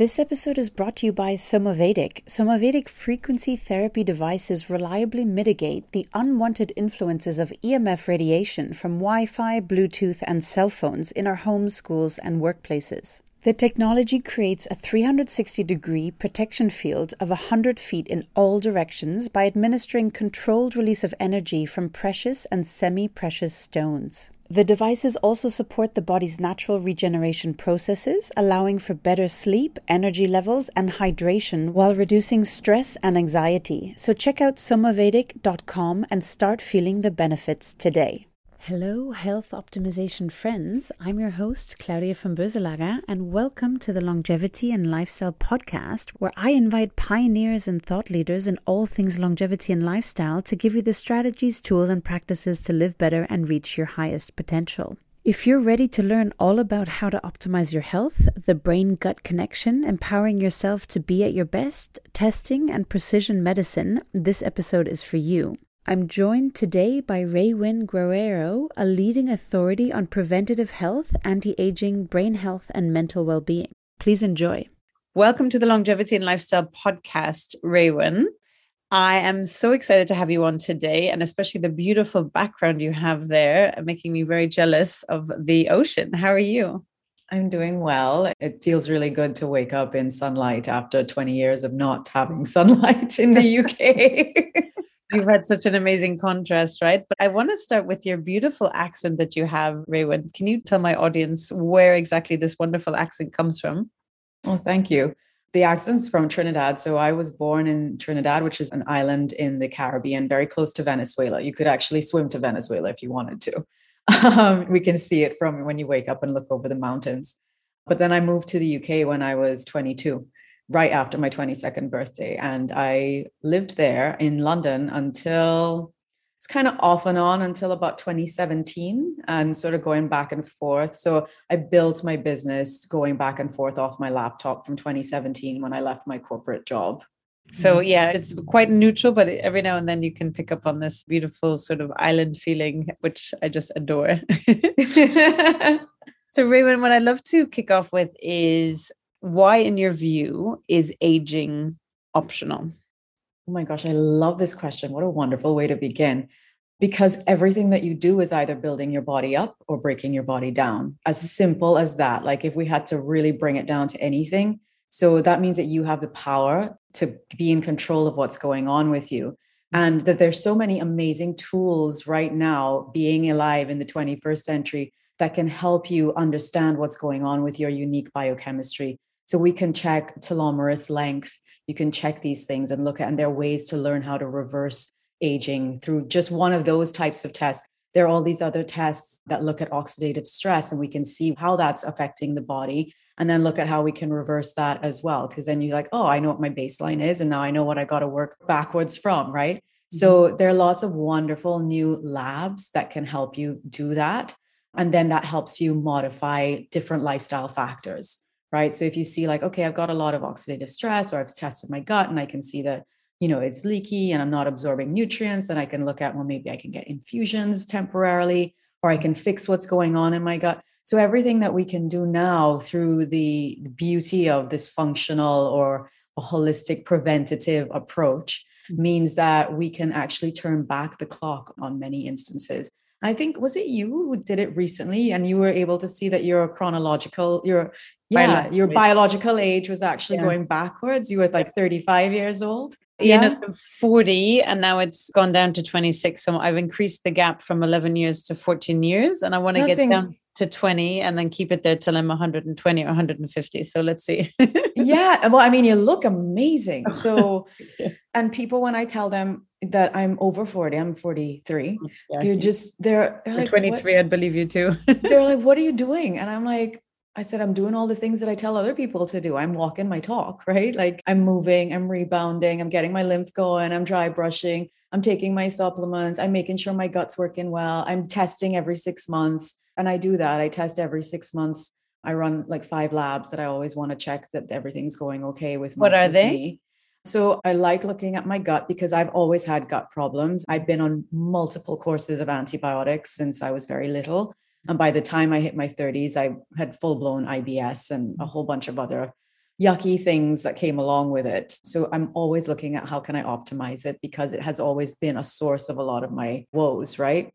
This episode is brought to you by Somavedic. Somavedic frequency therapy devices reliably mitigate the unwanted influences of EMF radiation from Wi Fi, Bluetooth, and cell phones in our homes, schools, and workplaces. The technology creates a 360 degree protection field of 100 feet in all directions by administering controlled release of energy from precious and semi precious stones. The devices also support the body's natural regeneration processes, allowing for better sleep, energy levels, and hydration while reducing stress and anxiety. So check out somavedic.com and start feeling the benefits today. Hello, health optimization friends. I'm your host, Claudia von Böselager, and welcome to the Longevity and Lifestyle podcast, where I invite pioneers and thought leaders in all things longevity and lifestyle to give you the strategies, tools, and practices to live better and reach your highest potential. If you're ready to learn all about how to optimize your health, the brain gut connection, empowering yourself to be at your best, testing, and precision medicine, this episode is for you. I'm joined today by Raewyn Guerrero, a leading authority on preventative health, anti aging, brain health, and mental well being. Please enjoy. Welcome to the Longevity and Lifestyle Podcast, Raewyn. I am so excited to have you on today, and especially the beautiful background you have there, making me very jealous of the ocean. How are you? I'm doing well. It feels really good to wake up in sunlight after 20 years of not having sunlight in the UK. You've had such an amazing contrast, right? But I want to start with your beautiful accent that you have, Raewyn. Can you tell my audience where exactly this wonderful accent comes from? Oh, thank you. The accent's from Trinidad. So I was born in Trinidad, which is an island in the Caribbean, very close to Venezuela. You could actually swim to Venezuela if you wanted to. Um, we can see it from when you wake up and look over the mountains. But then I moved to the UK when I was 22 right after my 22nd birthday. And I lived there in London until it's kind of off and on until about 2017 and sort of going back and forth. So I built my business going back and forth off my laptop from 2017 when I left my corporate job. So mm-hmm. yeah, it's quite neutral, but every now and then you can pick up on this beautiful sort of island feeling, which I just adore. so Raewyn, what I love to kick off with is why, in your view, is aging optional? Oh my gosh, I love this question. What a wonderful way to begin. Because everything that you do is either building your body up or breaking your body down. As simple as that. Like if we had to really bring it down to anything. So that means that you have the power to be in control of what's going on with you. And that there's so many amazing tools right now being alive in the 21st century that can help you understand what's going on with your unique biochemistry so we can check telomerase length. You can check these things and look at, and there are ways to learn how to reverse aging through just one of those types of tests. There are all these other tests that look at oxidative stress, and we can see how that's affecting the body. And then look at how we can reverse that as well. Because then you're like, oh, I know what my baseline is, and now I know what I got to work backwards from, right? Mm-hmm. So there are lots of wonderful new labs that can help you do that. And then that helps you modify different lifestyle factors right? So if you see like, okay, I've got a lot of oxidative stress, or I've tested my gut and I can see that, you know, it's leaky and I'm not absorbing nutrients, and I can look at, well, maybe I can get infusions temporarily, or I can fix what's going on in my gut. So everything that we can do now through the beauty of this functional or a holistic preventative approach mm-hmm. means that we can actually turn back the clock on many instances. I think was it you who did it recently, and you were able to see that your chronological, your yeah, your biological age was actually yeah. going backwards. You were like 35 years old. Yeah, yeah. So 40, and now it's gone down to 26. So I've increased the gap from 11 years to 14 years, and I want to get down to 20 and then keep it there till I'm 120 or 150. So let's see. yeah. Well, I mean, you look amazing. So, and people, when I tell them that I'm over 40, I'm 43, mm, yeah, you're just, they're, they're like, 23, I'd believe you too. they're like, what are you doing? And I'm like, I said, I'm doing all the things that I tell other people to do. I'm walking my talk, right? Like I'm moving, I'm rebounding, I'm getting my lymph going, I'm dry brushing, I'm taking my supplements, I'm making sure my gut's working well, I'm testing every six months. And I do that. I test every six months. I run like five labs that I always want to check that everything's going okay with my, What are they? Me. So I like looking at my gut because I've always had gut problems. I've been on multiple courses of antibiotics since I was very little. And by the time I hit my 30s, I had full blown IBS and a whole bunch of other yucky things that came along with it. So I'm always looking at how can I optimize it because it has always been a source of a lot of my woes, right?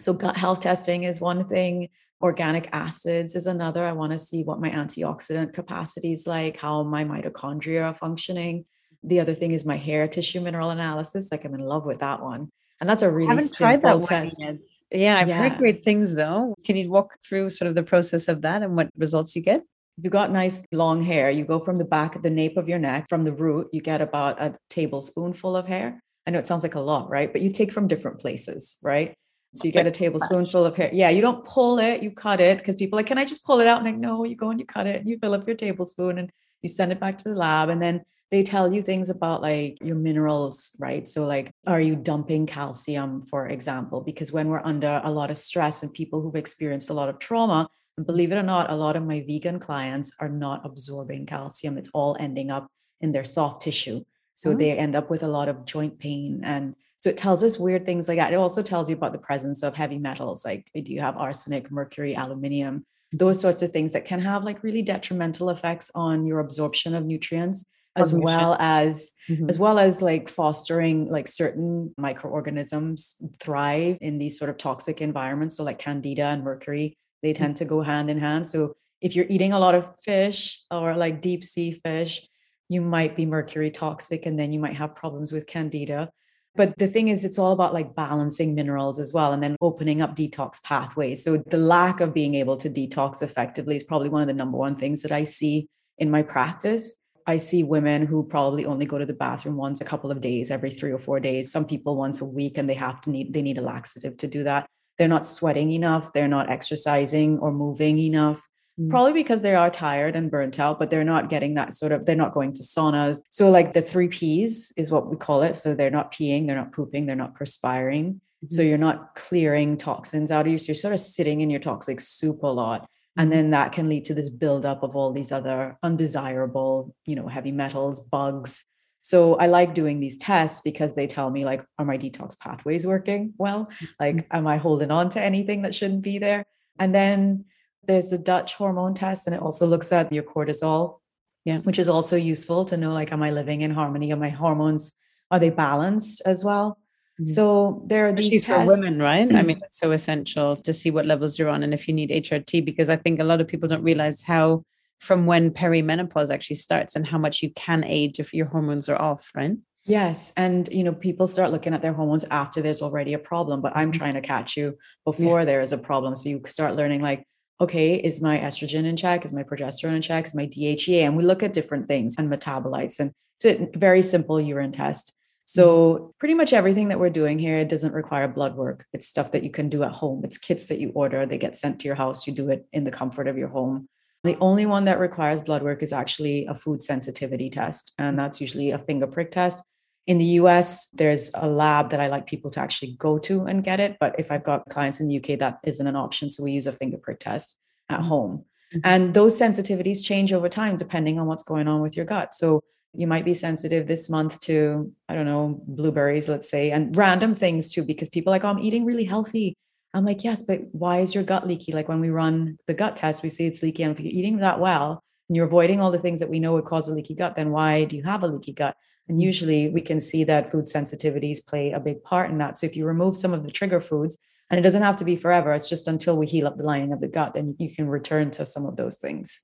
So gut health testing is one thing. Organic acids is another. I want to see what my antioxidant capacity is like, how my mitochondria are functioning. The other thing is my hair tissue mineral analysis. Like I'm in love with that one. And that's a really I haven't tried that test. One yet. Yeah, I've yeah. heard great things though. Can you walk through sort of the process of that and what results you get? If you got nice long hair, you go from the back of the nape of your neck, from the root, you get about a tablespoonful of hair. I know it sounds like a lot, right? But you take from different places, right? So you get a tablespoonful of hair. Yeah, you don't pull it, you cut it because people like, can I just pull it out? And like, no, you go and you cut it and you fill up your tablespoon and you send it back to the lab. And then they tell you things about like your minerals, right? So, like, are you dumping calcium, for example? Because when we're under a lot of stress and people who've experienced a lot of trauma, and believe it or not, a lot of my vegan clients are not absorbing calcium. It's all ending up in their soft tissue. So mm-hmm. they end up with a lot of joint pain and so it tells us weird things like that. It also tells you about the presence of heavy metals, like do you have arsenic, mercury, aluminium, those sorts of things that can have like really detrimental effects on your absorption of nutrients as well as mm-hmm. as well as like fostering like certain microorganisms thrive in these sort of toxic environments so like candida and mercury they mm-hmm. tend to go hand in hand so if you're eating a lot of fish or like deep sea fish you might be mercury toxic and then you might have problems with candida but the thing is, it's all about like balancing minerals as well and then opening up detox pathways. So the lack of being able to detox effectively is probably one of the number one things that I see in my practice. I see women who probably only go to the bathroom once a couple of days, every three or four days. Some people once a week, and they have to need they need a laxative to do that. They're not sweating enough. They're not exercising or moving enough. Mm. Probably because they are tired and burnt out, but they're not getting that sort of, they're not going to saunas. So, like the three P's is what we call it. So, they're not peeing, they're not pooping, they're not perspiring. Mm-hmm. So, you're not clearing toxins out of you. So, you're sort of sitting in your toxic soup a lot. And mm-hmm. then that can lead to this buildup of all these other undesirable, you know, heavy metals, bugs. So I like doing these tests because they tell me like, are my detox pathways working well? Like, mm-hmm. am I holding on to anything that shouldn't be there? And then there's a Dutch hormone test, and it also looks at your cortisol, yeah, which is also useful to know like, am I living in harmony? Are my hormones are they balanced as well? Mm-hmm. So there are these tests. for women, right? I mean, it's so essential to see what levels you're on and if you need HRT, because I think a lot of people don't realize how from when perimenopause actually starts and how much you can age if your hormones are off, right? Yes. And, you know, people start looking at their hormones after there's already a problem, but I'm mm-hmm. trying to catch you before yeah. there is a problem. So you start learning, like, okay, is my estrogen in check? Is my progesterone in check? Is my DHEA? And we look at different things and metabolites. And it's a very simple urine test. So mm-hmm. pretty much everything that we're doing here it doesn't require blood work. It's stuff that you can do at home. It's kits that you order, they get sent to your house. You do it in the comfort of your home. The only one that requires blood work is actually a food sensitivity test, and that's usually a finger prick test. In the US, there's a lab that I like people to actually go to and get it. But if I've got clients in the UK, that isn't an option. So we use a finger prick test at mm-hmm. home. Mm-hmm. And those sensitivities change over time depending on what's going on with your gut. So you might be sensitive this month to, I don't know, blueberries, let's say, and random things too, because people like, oh, I'm eating really healthy. I'm like, yes, but why is your gut leaky? Like when we run the gut test, we see it's leaky. And if you're eating that well and you're avoiding all the things that we know would cause a leaky gut, then why do you have a leaky gut? And usually we can see that food sensitivities play a big part in that. So if you remove some of the trigger foods, and it doesn't have to be forever, it's just until we heal up the lining of the gut, then you can return to some of those things.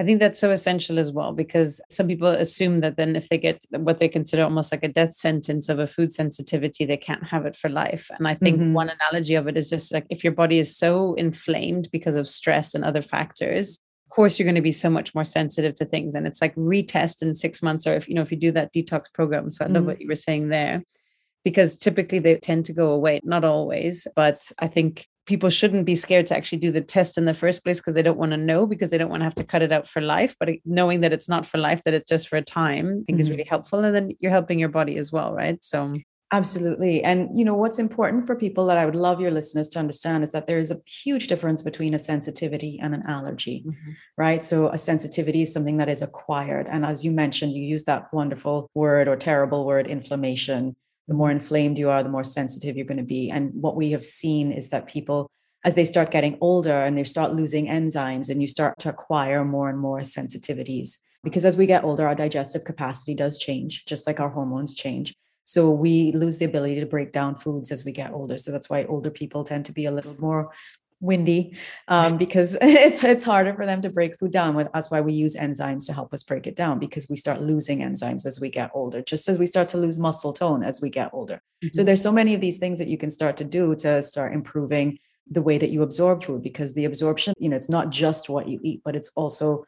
I think that's so essential as well because some people assume that then if they get what they consider almost like a death sentence of a food sensitivity, they can't have it for life. And I think mm-hmm. one analogy of it is just like if your body is so inflamed because of stress and other factors, of course you're going to be so much more sensitive to things and it's like retest in six months or if you know if you do that detox program so i love mm. what you were saying there because typically they tend to go away not always but i think people shouldn't be scared to actually do the test in the first place because they don't want to know because they don't want to have to cut it out for life but knowing that it's not for life that it's just for a time i think mm-hmm. is really helpful and then you're helping your body as well right so Absolutely. And you know what's important for people that I would love your listeners to understand is that there is a huge difference between a sensitivity and an allergy. Mm-hmm. Right? So a sensitivity is something that is acquired and as you mentioned you use that wonderful word or terrible word inflammation. The more inflamed you are, the more sensitive you're going to be. And what we have seen is that people as they start getting older and they start losing enzymes and you start to acquire more and more sensitivities because as we get older, our digestive capacity does change, just like our hormones change. So we lose the ability to break down foods as we get older. So that's why older people tend to be a little more windy um, right. because it's it's harder for them to break food down. That's why we use enzymes to help us break it down because we start losing enzymes as we get older, just as we start to lose muscle tone as we get older. Mm-hmm. So there's so many of these things that you can start to do to start improving the way that you absorb food because the absorption, you know, it's not just what you eat, but it's also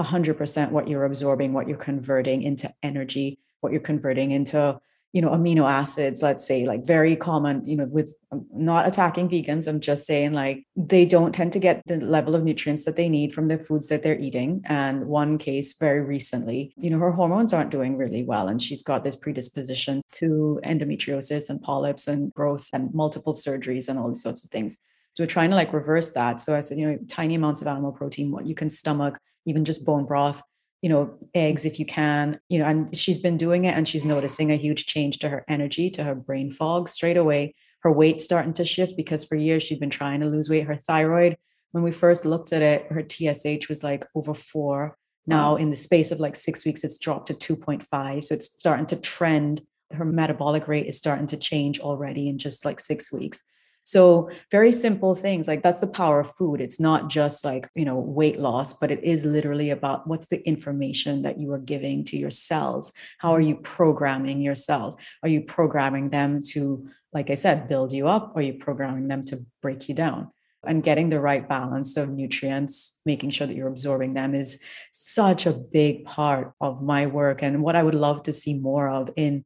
100% what you're absorbing, what you're converting into energy, what you're converting into you know amino acids let's say like very common you know with I'm not attacking vegans i'm just saying like they don't tend to get the level of nutrients that they need from the foods that they're eating. And one case very recently you know her hormones aren't doing really well and she's got this predisposition to endometriosis and polyps and growths and multiple surgeries and all these sorts of things. So we're trying to like reverse that. So i said you know tiny amounts of animal protein what you can stomach even just bone broth you know, eggs if you can, you know, and she's been doing it and she's noticing a huge change to her energy, to her brain fog straight away. Her weight starting to shift because for years she'd been trying to lose weight. Her thyroid, when we first looked at it, her TSH was like over four. Now, in the space of like six weeks, it's dropped to 2.5. So it's starting to trend. Her metabolic rate is starting to change already in just like six weeks. So very simple things like that's the power of food. It's not just like, you know, weight loss, but it is literally about what's the information that you are giving to your cells? How are you programming your cells? Are you programming them to, like I said, build you up? Or are you programming them to break you down? and getting the right balance of nutrients, making sure that you're absorbing them is such a big part of my work and what I would love to see more of in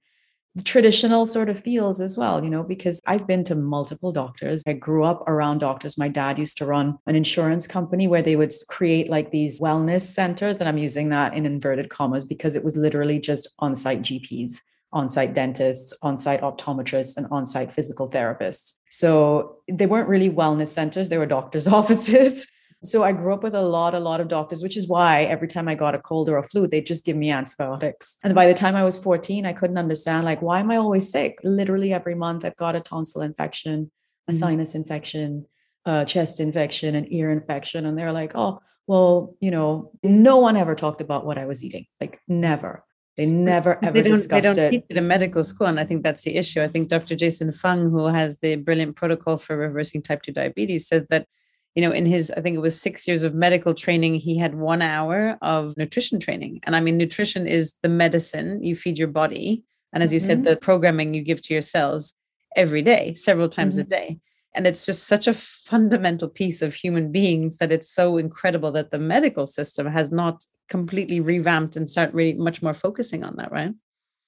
traditional sort of fields as well, you know, because I've been to multiple doctors. I grew up around doctors. My dad used to run an insurance company where they would create like these wellness centers. And I'm using that in inverted commas because it was literally just on site GPs, on site dentists, on site optometrists, and on site physical therapists. So they weren't really wellness centers, they were doctors' offices. So I grew up with a lot, a lot of doctors, which is why every time I got a cold or a flu, they'd just give me antibiotics. And by the time I was 14, I couldn't understand, like, why am I always sick? Literally every month, I've got a tonsil infection, a mm-hmm. sinus infection, a chest infection, an ear infection. And they're like, oh, well, you know, no one ever talked about what I was eating, like, never. They never ever they don't, discussed they don't it. teach it in medical school, and I think that's the issue. I think Dr. Jason Fung, who has the brilliant protocol for reversing type two diabetes, said that you know, in his, I think it was six years of medical training, he had one hour of nutrition training. And I mean, nutrition is the medicine you feed your body. And as you mm-hmm. said, the programming you give to your cells every day, several times mm-hmm. a day. And it's just such a fundamental piece of human beings that it's so incredible that the medical system has not completely revamped and start really much more focusing on that, right?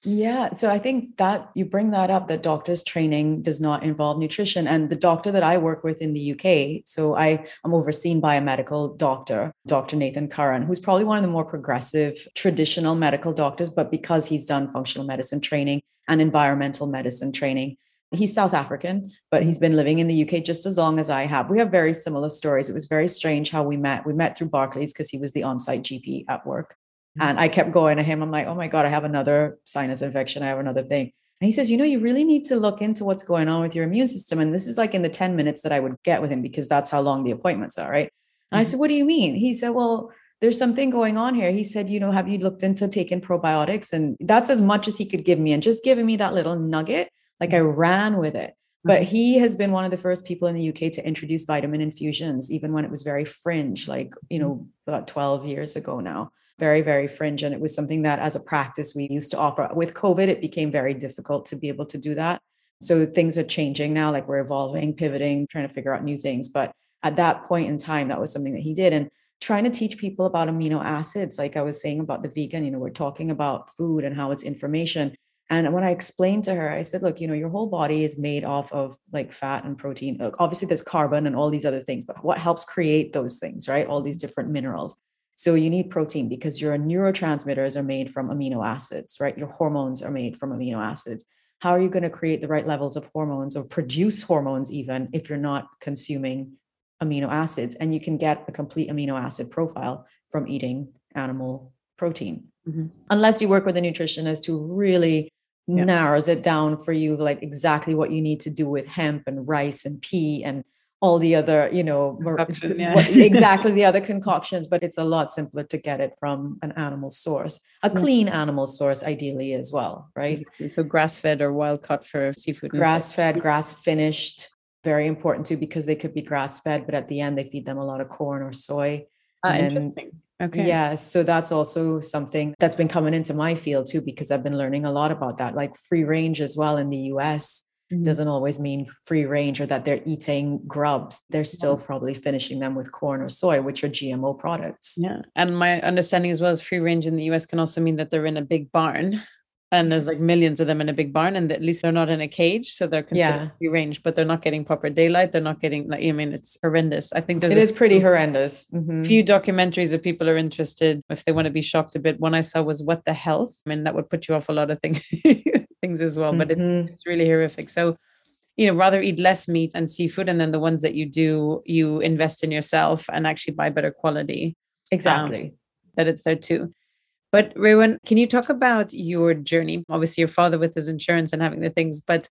Yeah. So I think that you bring that up that doctors training does not involve nutrition. And the doctor that I work with in the UK, so I am overseen by a medical doctor, Dr. Nathan Curran, who's probably one of the more progressive traditional medical doctors, but because he's done functional medicine training and environmental medicine training, he's South African, but he's been living in the UK just as long as I have. We have very similar stories. It was very strange how we met. We met through Barclays because he was the on site GP at work. And I kept going to him. I'm like, oh my God, I have another sinus infection. I have another thing. And he says, you know, you really need to look into what's going on with your immune system. And this is like in the 10 minutes that I would get with him because that's how long the appointments are. Right. And I mm-hmm. said, what do you mean? He said, well, there's something going on here. He said, you know, have you looked into taking probiotics? And that's as much as he could give me. And just giving me that little nugget, like I mm-hmm. ran with it. But mm-hmm. he has been one of the first people in the UK to introduce vitamin infusions, even when it was very fringe, like, you know, about 12 years ago now very, very fringe. And it was something that as a practice we used to offer. With COVID, it became very difficult to be able to do that. So things are changing now, like we're evolving, pivoting, trying to figure out new things. But at that point in time, that was something that he did. And trying to teach people about amino acids, like I was saying about the vegan, you know, we're talking about food and how it's information. And when I explained to her, I said, look, you know, your whole body is made off of like fat and protein. Obviously, there's carbon and all these other things, but what helps create those things, right? All these different minerals. So you need protein because your neurotransmitters are made from amino acids, right? Your hormones are made from amino acids. How are you going to create the right levels of hormones or produce hormones even if you're not consuming amino acids? And you can get a complete amino acid profile from eating animal protein. Mm-hmm. Unless you work with a nutritionist who really yeah. narrows it down for you, like exactly what you need to do with hemp and rice and pea and all the other, you know, yeah. exactly the other concoctions, but it's a lot simpler to get it from an animal source, a clean animal source, ideally as well, right? So grass fed or wild caught for seafood. Grass fed, grass finished, very important too, because they could be grass fed, but at the end they feed them a lot of corn or soy. Ah, interesting. Okay. Yeah. So that's also something that's been coming into my field too, because I've been learning a lot about that, like free range as well in the US mm-hmm. doesn't always mean free range or that they're eating grubs. They're still yeah. probably finishing them with corn or soy, which are GMO products. Yeah. And my understanding as well as free range in the US can also mean that they're in a big barn and there's like millions of them in a big barn and at least they're not in a cage so they're considered yeah. free range but they're not getting proper daylight they're not getting like i mean it's horrendous i think there's it is pretty horrendous mm-hmm. few documentaries if people are interested if they want to be shocked a bit one i saw was what the health i mean that would put you off a lot of things things as well but mm-hmm. it's, it's really horrific so you know rather eat less meat and seafood and then the ones that you do you invest in yourself and actually buy better quality exactly um, that it's there too but Raewyn, can you talk about your journey? Obviously, your father with his insurance and having the things, but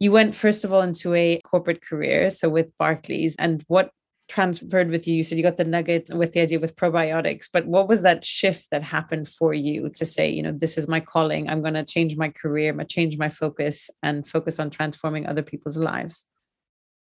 you went first of all into a corporate career, so with Barclays, and what transferred with you? You said you got the nuggets with the idea with probiotics, but what was that shift that happened for you to say, you know, this is my calling. I'm going to change my career, I'm going to change my focus and focus on transforming other people's lives?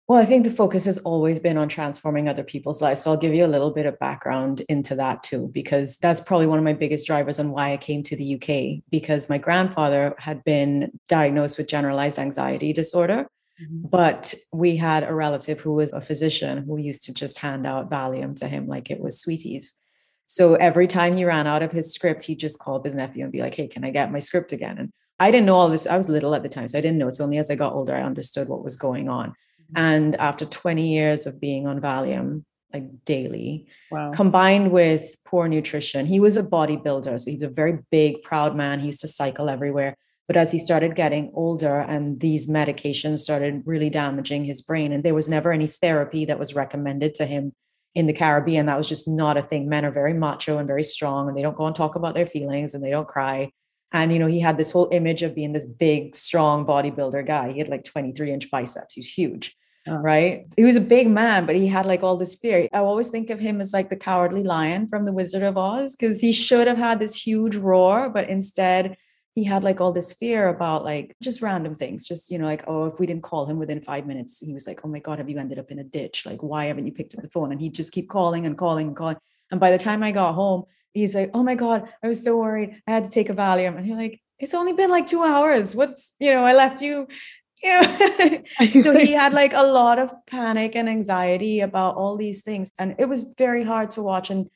Well, I think the focus has always been on transforming other people's lives. So I'll give you a little bit of background into that too, because that's probably one of my biggest drivers on why I came to the UK. Because my grandfather had been diagnosed with generalized anxiety disorder. Mm-hmm. But we had a relative who was a physician who used to just hand out Valium to him like it was sweeties. So every time he ran out of his script, he just called his nephew and be like, Hey, can I get my script again? And I didn't know all this. I was little at the time, so I didn't know. It's only as I got older I understood what was going on. And after 20 years of being on Valium, like daily, wow. combined with poor nutrition, he was a bodybuilder. So he's a very big, proud man. He used to cycle everywhere. But as he started getting older and these medications started really damaging his brain, and there was never any therapy that was recommended to him in the Caribbean, that was just not a thing. Men are very macho and very strong, and they don't go and talk about their feelings and they don't cry. And, you know, he had this whole image of being this big, strong bodybuilder guy. He had like 23 inch biceps. He's huge. Oh. Right. He was a big man, but he had like all this fear. I always think of him as like the cowardly lion from The Wizard of Oz because he should have had this huge roar, but instead he had like all this fear about like just random things. Just, you know, like, oh, if we didn't call him within five minutes, he was like, oh my God, have you ended up in a ditch? Like, why haven't you picked up the phone? And he'd just keep calling and calling and calling. And by the time I got home, he's like, oh my God, I was so worried. I had to take a Valium. And you're like, it's only been like two hours. What's, you know, I left you you know so he had like a lot of panic and anxiety about all these things and it was very hard to watch and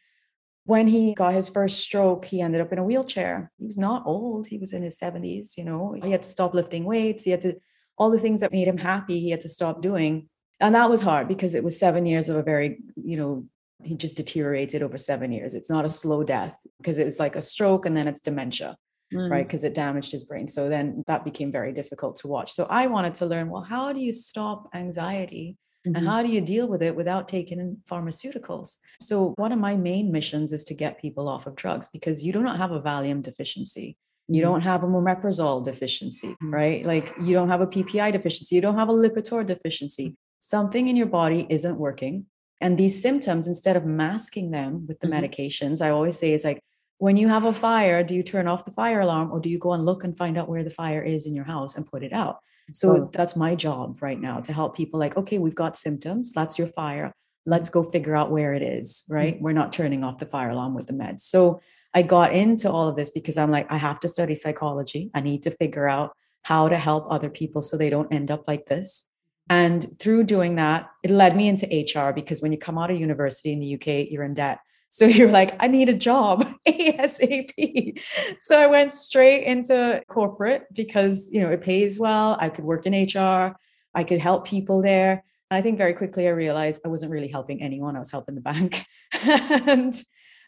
when he got his first stroke he ended up in a wheelchair he was not old he was in his 70s you know he had to stop lifting weights he had to all the things that made him happy he had to stop doing and that was hard because it was 7 years of a very you know he just deteriorated over 7 years it's not a slow death because it's like a stroke and then it's dementia mm. right? Because it damaged his brain. So then that became very difficult to watch. So I wanted to learn well, how do you stop anxiety? Mm-hmm. And how do you deal with it without taking pharmaceuticals? So, one of my main missions is to get people off of drugs because you do not have a Valium deficiency. You mm-hmm. don't have a omeprazole deficiency, mm-hmm. right? Like you don't have a PPI deficiency. You don't have a Lipitor deficiency. Something in your body isn't working. And these symptoms, instead of masking them with the mm-hmm. medications, I always say is like, when you have a fire, do you turn off the fire alarm or do you go and look and find out where the fire is in your house and put it out? So oh. that's my job right now to help people like, okay, we've got symptoms. That's your fire. Let's go figure out where it is, right? Mm-hmm. We're not turning off the fire alarm with the meds. So I got into all of this because I'm like, I have to study psychology. I need to figure out how to help other people so they don't end up like this. And through doing that, it led me into HR because when you come out of university in the UK, you're in debt. So you're like, I need a job ASAP. So I went straight into corporate because, you know, it pays well. I could work in HR. I could help people there. And I think very quickly I realized I wasn't really helping anyone. I was helping the bank. and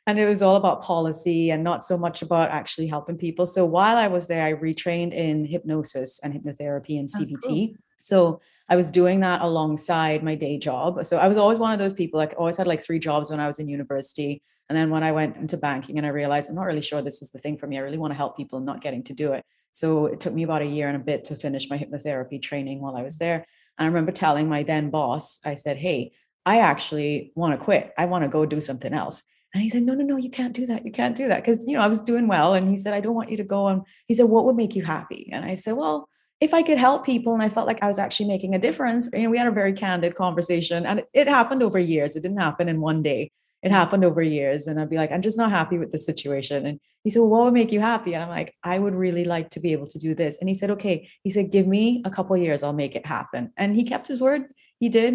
and it was all about policy and not so much about actually helping people. So while I was there, I retrained in hypnosis and hypnotherapy and CBT. Oh, cool. So I was doing that alongside my day job. So I was always one of those people, like always had like three jobs when I was in university. And then when I went into banking and I realized I'm not really sure this is the thing for me. I really want to help people and not getting to do it. So it took me about a year and a bit to finish my hypnotherapy training while I was there. And I remember telling my then boss, I said, Hey, I actually want to quit. I want to go do something else. And he said, No, no, no, you can't do that. You can't do that. Cause, you know, I was doing well. And he said, I don't want you to go. And he said, What would make you happy? And I said, Well, if I could help people and I felt like I was actually making a difference, you know, we had a very candid conversation and it happened over years. It didn't happen in one day. It happened over years. And I'd be like, I'm just not happy with the situation. And he said, well, what would make you happy? And I'm like, I would really like to be able to do this. And he said, okay. He said, give me a couple years, I'll make it happen. And he kept his word. He did.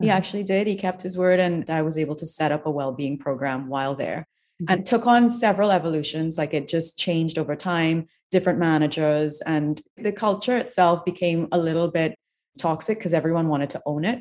He mm-hmm. actually did. He kept his word. And I was able to set up a well-being program while there. Mm-hmm. And took on several evolutions. Like it just changed over time different managers and the culture itself became a little bit toxic because everyone wanted to own it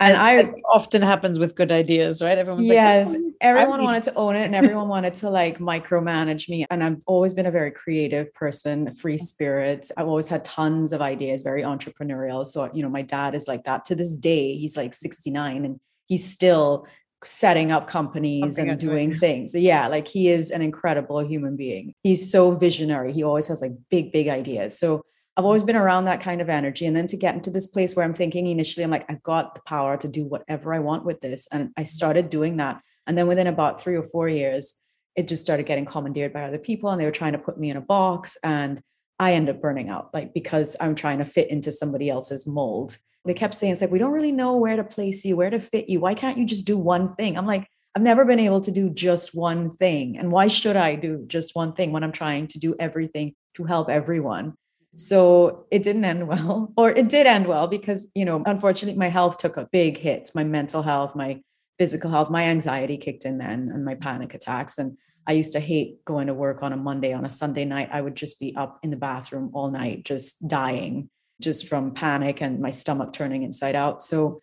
and as, I as often happens with good ideas, right? Everyone's yes, like, oh, everyone wanted to own it, and everyone wanted to like micromanage me. And I've always been a very creative person, free mm. spirit. I've always had tons of ideas, very entrepreneurial. So you know, my dad is like that to this day. He's like sixty nine, and he's still setting up companies Something and doing things. So yeah, like he is an incredible human being. He's so visionary. He always has like big, big ideas. So I've always been around that kind of energy. And then to get into this place where I'm thinking initially, I'm like, I've got the power to do whatever I want with this. And I started doing that. And then within about three or four years, it just started getting commandeered by other people and they were trying to put me in a box. And I end up burning out, like because I'm trying to fit into somebody else's mold they kept saying it's like we don't really know where to place you where to fit you. Why can't you just do one thing? I'm like i've never been able to do just one thing and why should i do just one thing when i'm trying to do everything to help everyone? Mm-hmm. So it didn't end well or it did end well because you know unfortunately my health took a big hit. My mental health my physical health my anxiety kicked in then and my panic attacks and I used to hate going to work on a Monday. On a Sunday night, I would just be up in the bathroom all night, just dying just from panic and my stomach turning inside out. So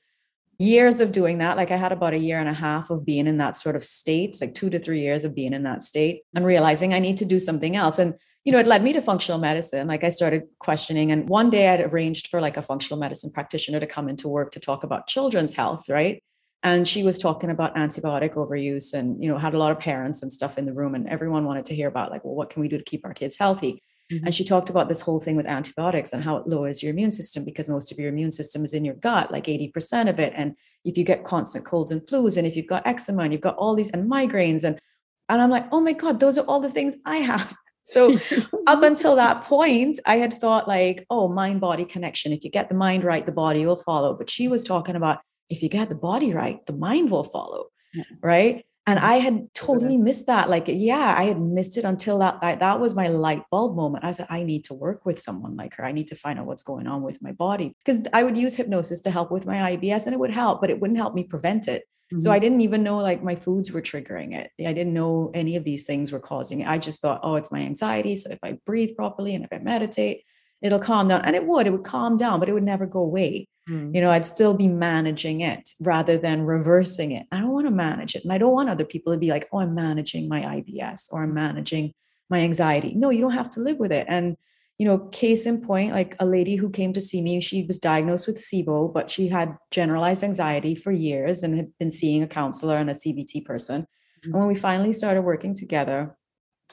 years of doing that like i had about a year and a half of being in that sort of state like two to three years of being in that state and realizing i need to do something else. And you know it led me to functional medicine. Like i started questioning and one day i'd arranged for like a functional medicine practitioner to come into work to talk about children's health right? And she was talking about antibiotic overuse and you know had a lot of parents and stuff in the room and everyone wanted to hear about like well what can we do to keep our kids healthy Mm-hmm. And she talked about this whole thing with antibiotics and how it lowers your immune system because most of your immune system is in your gut, like 80% of it. And if you get constant colds and flus, and if you've got eczema and you've got all these and migraines, and and I'm like, oh my God, those are all the things I have. So up until that point, I had thought like, oh, mind body connection. If you get the mind right, the body will follow. But she was talking about if you get the body right, the mind will follow. Yeah. Right and i had totally missed that like yeah i had missed it until that, that that was my light bulb moment. I said i need to work with someone like her. I need to find out what's going on with my body. Because i would use hypnosis to help with my ibs and it would help but it wouldn't help me prevent it. Mm-hmm. so i didn't even know like my foods were triggering it. I didn't know any of these things were causing it. I just thought oh it's my anxiety so if i breathe properly and if i meditate it'll calm down and it would it would calm down but it would never go away mm. you know i'd still be managing it rather than reversing it i don't want to manage it and i don't want other people to be like oh i'm managing my ibs or i'm managing my anxiety no you don't have to live with it and you know case in point like a lady who came to see me she was diagnosed with sibo but she had generalized anxiety for years and had been seeing a counselor and a cbt person mm. and when we finally started working together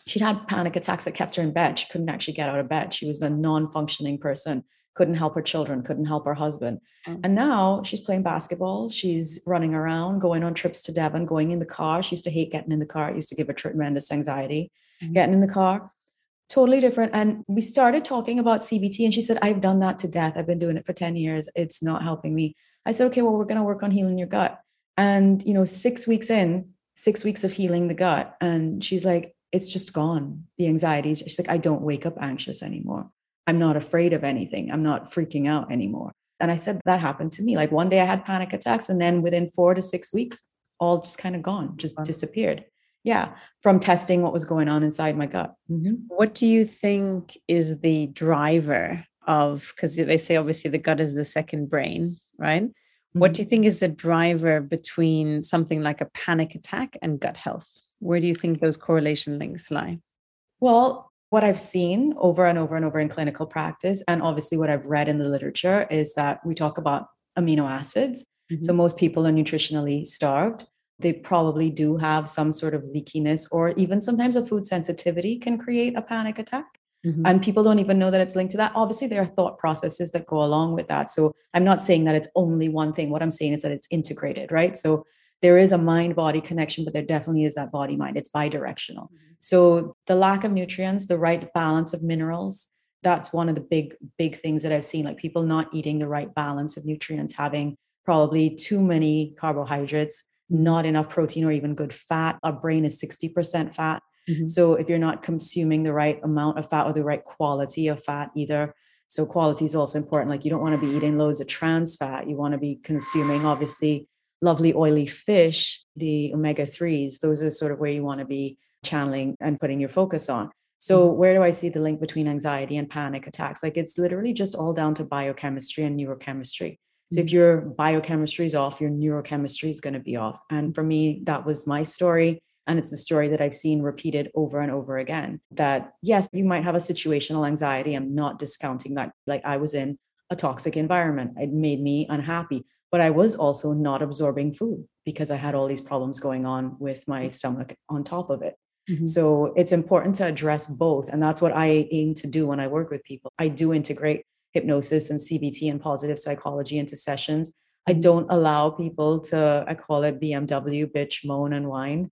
she'd had panic attacks that kept her in bed. She couldn't actually get out of bed. She was a non-functioning person, couldn't help her children, couldn't help her husband. Mm-hmm. And now she's playing basketball. She's running around, going on trips to Devon, going in the car. She used to hate getting in the car. It used to give her tremendous anxiety mm-hmm. getting in the car. Totally different. And we started talking about CBT, and she said, I've done that to death. I've been doing it for 10 years. It's not helping me. I said, okay, well, we're going to work on healing your gut. And, you know, six weeks in, six weeks of healing the gut. And she's like, it's just gone. The anxieties. She's like, I don't wake up anxious anymore. I'm not afraid of anything. I'm not freaking out anymore. And I said that happened to me. Like one day I had panic attacks, and then within four to six weeks, all just kind of gone, just wow. disappeared. Yeah, from testing what was going on inside my gut. Mm-hmm. What do you think is the driver of, because they say obviously the gut is the second brain, right? Mm-hmm. What do you think is the driver between something like a panic attack and gut health? Where do you think those correlation links lie? Well, what I've seen over and over and over in clinical practice, and obviously what I've read in the literature, is that we talk about amino acids. Mm-hmm. So most people are nutritionally starved. They probably do have some sort of leakiness, or even sometimes a food sensitivity can create a panic attack. Mm-hmm. And people don't even know that it's linked to that. Obviously, there are thought processes that go along with that. So I'm not saying that it's only one thing. What I'm saying is that it's integrated, right? So there is a mind body connection, but there definitely is that body mind. It's bidirectional. Mm-hmm. So the lack of nutrients, the right balance of minerals, that's one of the big, big things that I've seen like people not eating the right balance of nutrients, having probably too many carbohydrates, not enough protein or even good fat. Our brain is 60% fat. Mm-hmm. So if you're not consuming the right amount of fat or the right quality of fat either, so quality is also important. Like you don't want to be eating loads of trans fat. You want to be consuming obviously lovely oily fish, the omega 3s. Those are sort of where you want to be channeling and putting your focus on. So mm-hmm. where do I see the link between anxiety and panic attacks? Like it's literally just all down to biochemistry and neurochemistry. So if mm-hmm. your biochemistry is off, your neurochemistry is going to be off. And for me, that was my story. And it's the story that I've seen repeated over and over again that, yes, you might have a situational anxiety. I'm not discounting that. Like I was in a toxic environment, it made me unhappy, but I was also not absorbing food because I had all these problems going on with my stomach on top of it. Mm-hmm. So it's important to address both. And that's what I aim to do when I work with people. I do integrate hypnosis and CBT and positive psychology into sessions. I mm-hmm. don't allow people to, I call it BMW, bitch, moan, and whine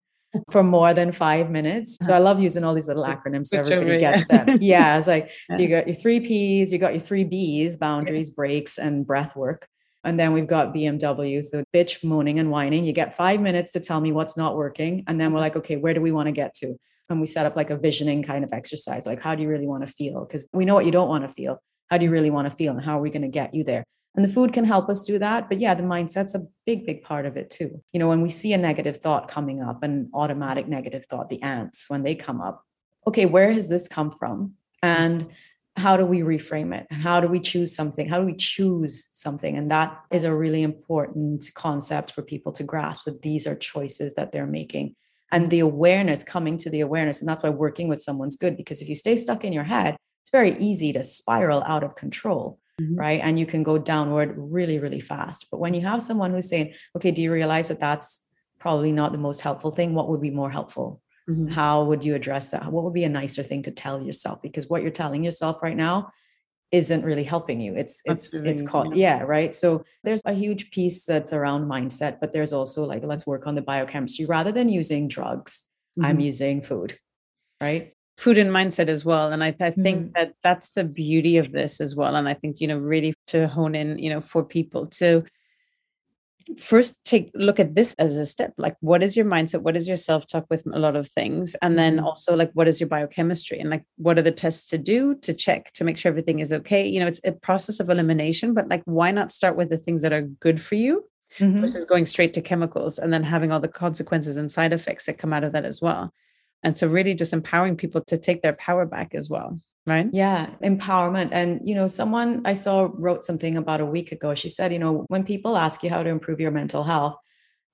for more than five minutes. So I love using all these little acronyms so everybody gets them. Yeah, it's like so you got your three P's, you got your three B's, boundaries, breaks, and breath work. And then we've got BMW. So bitch, moaning and whining. You get five minutes to tell me what's not working. And then we're like, okay, where do we want to get to? And we set up like a visioning kind of exercise. Like, how do you really want to feel? Because we know what you don't want to feel. How do you really want to feel? And how are we going to get you there? And the food can help us do that. But yeah, the mindset's a big, big part of it too. You know, when we see a negative thought coming up, an automatic negative thought, the ants, when they come up, okay, where has this come from? And how do we reframe it? How do we choose something? How do we choose something? And that is a really important concept for people to grasp that these are choices that they're making. And the awareness, coming to the awareness. And that's why working with someone's good, because if you stay stuck in your head, it's very easy to spiral out of control mm-hmm. right? And you can go downward really, really fast. But when you have someone who's saying, okay, do you realize that that's probably not the most helpful thing? What would be more helpful? Mm-hmm. How would you address that? What would be a nicer thing to tell yourself? Because what you're telling yourself right now isn't really helping you. It's it's it's called yeah, right. So there's a huge piece that's around mindset, but there's also like let's work on the biochemistry rather than using drugs. Mm-hmm. I'm using food, right? food and mindset as well and i, I think mm that that's the beauty of this as well and i think you know really to hone in you know for people to first take look at this as a step like what is your mindset? What is your self-talk with a lot of things? And then mm also like what is your biochemistry? And like what are the tests to do to check to make sure everything is okay? You know it's a process of elimination but like why not start with the things that are good for you mm-hmm. versus going straight to chemicals and then having all the consequences and side effects that come out of that as well and so really just empowering people to take their power back as well right? Yeah empowerment. And you know someone i saw wrote something about a week ago. She said you know when people ask you how to improve your mental health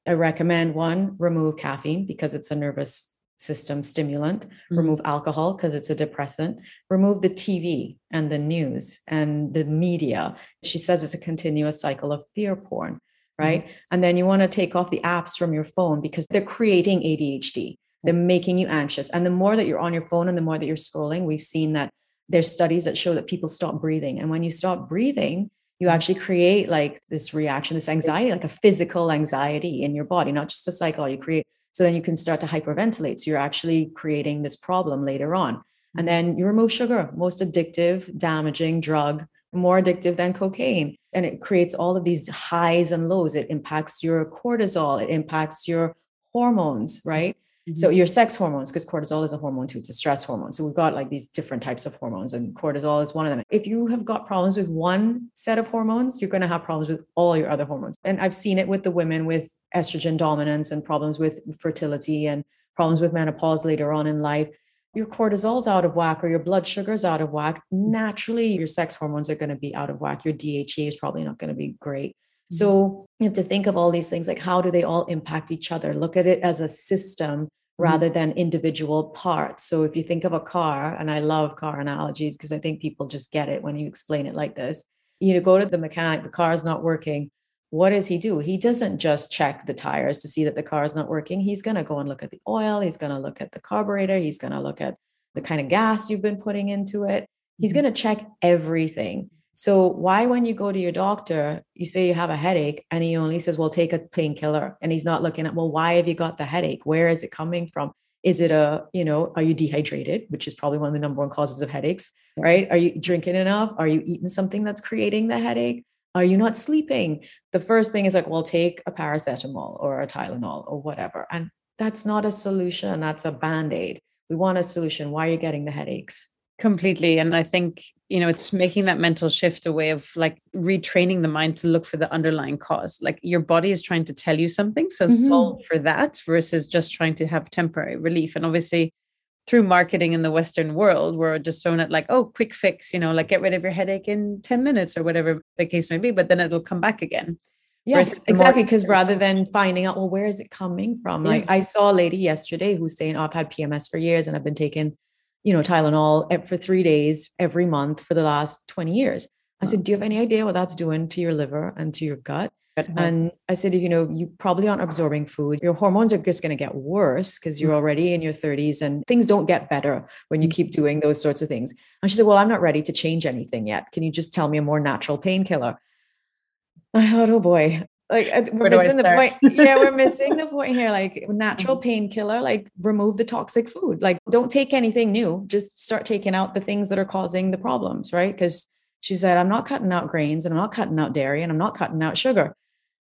i recommend one remove caffeine because it's a nervous system stimulant. Mm-hmm. remove alcohol because it's a depressant. Remove the tv and the news and the media. She says it's a continuous cycle of fear porn right? Mm-hmm. and then you want to take off the apps from your phone because they're creating adhd they're making you anxious. And the more that you're on your phone and the more that you're scrolling, we've seen that there's studies that show that people stop breathing. And when you stop breathing, you actually create like this reaction, this anxiety, like a physical anxiety in your body, not just a cycle you create. So then you can start to hyperventilate. So you're actually creating this problem later on. And mm-hmm. then you remove sugar, most addictive, damaging drug, more addictive than cocaine. And it creates all of these highs and lows. It impacts your cortisol, it impacts your hormones, mm-hmm. right? Mm-hmm. So your sex hormones, because cortisol is a hormone too, it's a stress hormone. So we've got like these different types of hormones, and cortisol is one of them. If you have got problems with one set of hormones, you're going to have problems with all your other hormones. And I've seen it with the women with estrogen dominance and problems with fertility and problems with menopause later on in life. Your cortisol's out of whack or your blood sugar's out of whack. Naturally, your sex hormones are going to be out of whack. Your DHEA is probably not going to be great. Mm-hmm. So you have to think of all these things like how do they all impact each other? Look at it as a system mm-hmm. rather than individual parts. So if you think of a car, and I love car analogies because I think people just get it when you explain it like this. You know, go to the mechanic, the car is not working. What does he do? He doesn't just check the tires to see that the car is not working. He's going to go and look at the oil. He's going to look at the carburetor. He's going to look at the kind of gas you've been putting into it. He's Mm-hmm. going to check everything. So why when you go to your doctor, you say you have a headache and he only says, well, take a painkiller. And he's not looking at, well, why have you got the headache? Where is it coming from? Is it a, you know, are you dehydrated, which is probably one of the number one causes of headaches, right? Are you drinking enough? Are you eating something that's creating the headache? Are you not sleeping? The first thing is like, well, take a paracetamol or a Tylenol or whatever. And that's not a solution. That's a band aid. We want a solution. Why are you getting the headaches? Completely. And I think, you know, it's making that mental shift a way of like retraining the mind to look for the underlying cause. Like your body is trying to tell you something. So Mhm. solve for that versus just trying to have temporary relief. And obviously, through marketing in the Western world, we're just thrown at like, oh, quick fix, you know, like get rid of your headache in 10 minutes or whatever the case may be, but then it'll come back again. Yes, versus the more- exactly. Because rather than finding out, well, where is it coming from? Like I saw a lady yesterday who's saying, oh, I've had PMS for years and I've been taking, you know, Tylenol eh, for three days every month for the last 20 years. I said, do you have any idea what that's doing to your liver and to your gut? And I said, you know, you probably aren't absorbing food. Your hormones are just going to get worse because you're mm. already in your 30s and things don't get better when you mm. keep doing those sorts of things. And she said, well, I'm not ready to change anything yet. Can you just tell me a more natural painkiller? I thought, oh boy, like we're missing the point. Yeah, we're missing the point here. Like natural mm-hmm. painkiller, like remove the toxic food. Like don't take anything new. Just start taking out the things that are causing the problems, right? Because she said, I'm not cutting out grains and I'm not cutting out dairy and I'm not cutting out sugar.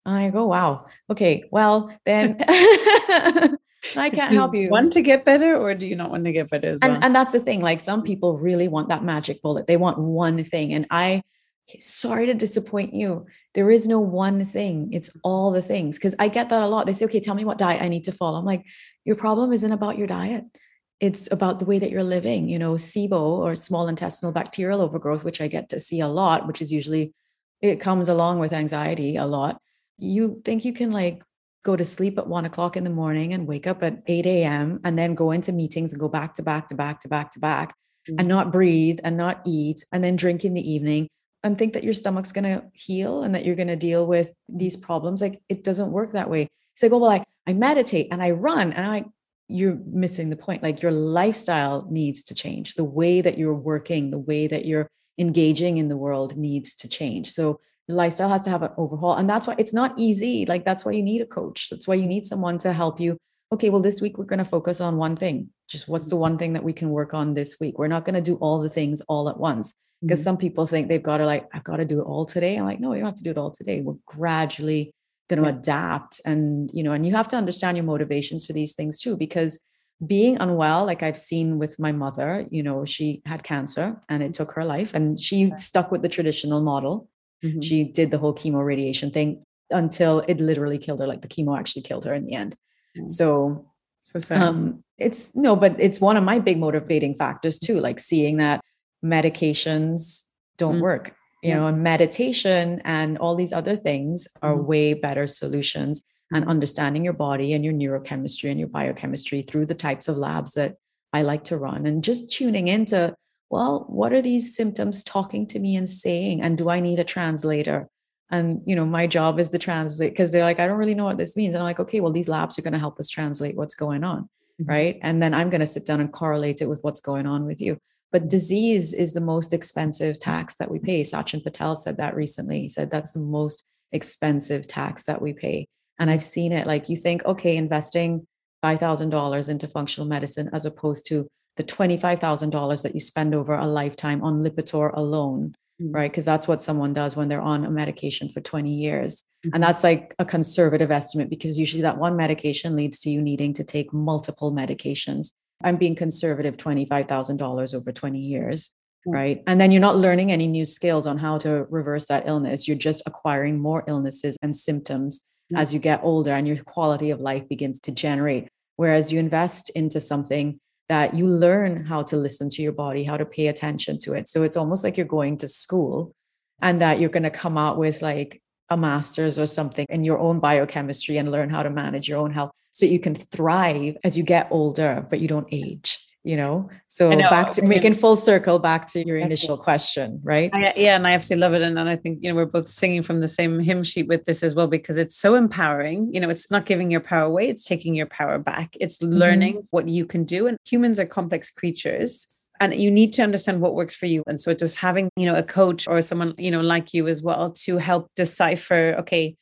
And I go, wow, okay, well then I can't help you. Want to get better or do you not want to get better as well? And, and that's the thing. Like some people really want that magic bullet. They want one thing. And I, sorry to disappoint you. There is no one thing. It's all the things. Because I get that a lot. They say, okay, tell me what diet I need to follow. I'm like, your problem isn't about your diet. It's about the way that you're living. You know, SIBO or small intestinal bacterial overgrowth, which I get to see a lot, which is usually, it comes along with anxiety a lot. You think you can like go to sleep at one o'clock in the morning and wake up at 8 a.m. and then go into meetings and go back to back to back to back to back Mm-hmm. and not breathe and not eat and then drink in the evening and think that your stomach's going to heal and that you're going to deal with these problems. Like it doesn't work that way. It's like, oh, well, I, I meditate and I run and I, you're missing the point. Like your lifestyle needs to change. The way that you're working, the way that you're engaging in the world needs to change. So your lifestyle has to have an overhaul. And that's why it's not easy. Like that's why you need a coach. That's why you need someone to help you. Okay, well, this week we're going to focus on one thing. Just what's the one thing that we can work on this week? We're not going to do all the things all at once because Mhm. some people think they've got to like, I've got to do it all today. I'm like, no, you don't have to do it all today. We're gradually going to Yeah. adapt. And, you know, and you have to understand your motivations for these things too, because being unwell, like I've seen with my mother, you know, she had cancer and it took her life and she stuck with the traditional model. Mhm. She did the whole chemo radiation thing until it literally killed her. Like the chemo actually killed her in the end. Mm. So so sad. um it's no but it's one of my big motivating factors too like seeing that medications don't Mm. work you know and meditation and all these other things are Mhm. way better solutions and Mhm. understanding your body and your neurochemistry and your biochemistry through the types of labs that I like to run and just tuning into well what are these symptoms talking to me and saying and do I need a translator and you know my job is to translate because they're like I don't really know what this means. And I'm like okay well these labs are going to help us translate what's going on Mhm. right? And then I'm going to sit down and correlate it with what's going on with you. But disease is the most expensive tax that we pay. Sachin Patel said that recently. He said that's the most expensive tax that we pay. And I've seen it like you think okay investing $5,000 into functional medicine as opposed to the $25,000 that you spend over a lifetime on Lipitor alone Mhm. right? Because that's what someone does when they're on a medication for 20 years. Mhm. And that's like a conservative estimate because usually that one medication leads to you needing to take multiple medications. I'm being conservative $25,000 over 20 years, Mm. right? And then you're not learning any new skills on how to reverse that illness. You're just acquiring more illnesses and symptoms Mm. as you get older and your quality of life begins to generate. Whereas you invest into something that you learn how to listen to your body, how to pay attention to it. So it's almost like you're going to school and that you're going to come out with like a master's or something in your own biochemistry and learn how to manage your own health so you can thrive as you get older, but you don't age. You know so know, back to making full circle back to your initial question right I, yeah and i absolutely love it and, and i think you know we're both singing from the same hymn sheet with this as well because it's so empowering you know it's not giving your power away it's taking your power back it's mm-hmm. learning mm-hmm. what you can do and humans are complex creatures and you need to understand what works for you and so just having you know a coach or someone you know like you as well to help decipher okay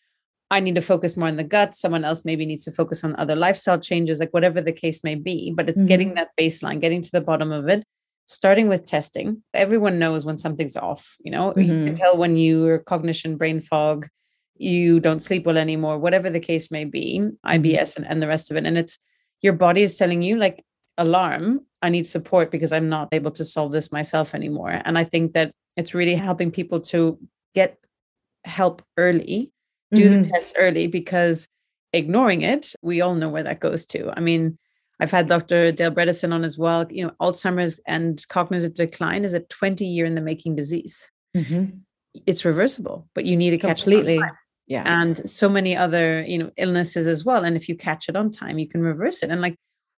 I need to focus more on the gut. Someone else maybe needs to focus on other lifestyle changes, like whatever the case may be. But it's mm-hmm. getting that baseline, getting to the bottom of it, starting with testing. Everyone knows when something's off. You know, mm-hmm. you can mm-hmm. tell when your cognition, brain fog, you don't sleep well anymore, whatever the case may be, IBS mm-hmm. and, and the rest of it. And it's your body is telling you, like, alarm, I need support because I'm not able to solve this myself anymore. And I think that it's really helping people to get help early do mm-hmm. the test early because ignoring it, we all know where that goes to. I mean, I've had Dr. Dale Bredesen on as well. You know, Alzheimer's and cognitive decline is a 20 year in the making disease. Mm-hmm. It's reversible, but you need to catch it completely. Yeah. And so many other, you know, illnesses as well. And if you catch it on time, you can reverse it. And like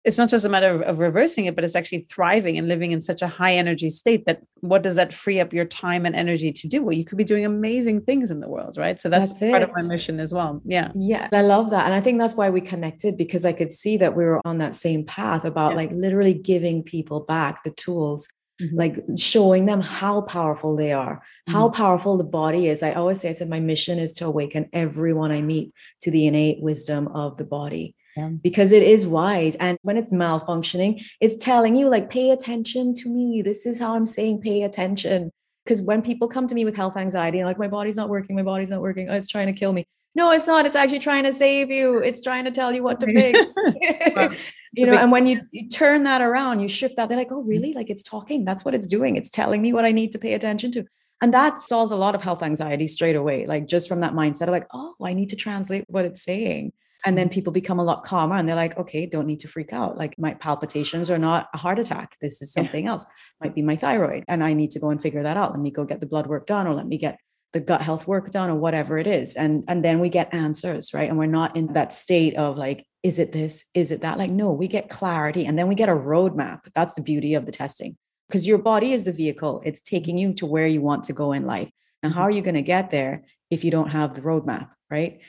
it's not just a matter of, of, reversing it, but it's actually thriving and living in such a high energy state that what does that free up your time and energy to do? Well, you could be doing amazing things in the world, right? So that's, that's part it. of my mission as well. Yeah. Yeah. I love that. And I think that's why we connected because I could see that we were on that same path about yeah. like literally giving people back the tools. Mm-hmm. Like showing them how powerful they are, mm-hmm. how powerful the body is. I always say, I said, my mission is to awaken everyone I meet to the innate wisdom of the body yeah. because it is wise. And when it's malfunctioning, it's telling you, like, pay attention to me. This is how I'm saying, pay attention. Because when people come to me with health anxiety, and like, my body's not working, my body's not working, oh, it's trying to kill me. No, it's not. It's actually trying to save you. It's trying to tell you what to fix. you know, and when you, you turn that around, you shift that, they're like, oh, mm-hmm. really? Like it's talking. That's what it's doing. It's telling me what I need to pay attention to. And that solves a lot of health anxiety straight away, like just from that mindset of like, oh, I need to translate what it's saying. And then people become a lot calmer and they're like, okay, don't need to freak out. Like my palpitations are not a heart attack. This is something yeah. else. Might be my thyroid. And I need to go and figure that out. Let me go get the blood work done or let me get the gut health work done or whatever it is. And and then we get answers, right? And we're not in that state of like, is it this? Is it that? Like, no, we get clarity and then we get a roadmap. That's the beauty of the testing. Because your body is the vehicle. It's taking you to where you want to go in life. And how mm-hmm. are you going to get there if you don't have the roadmap, right?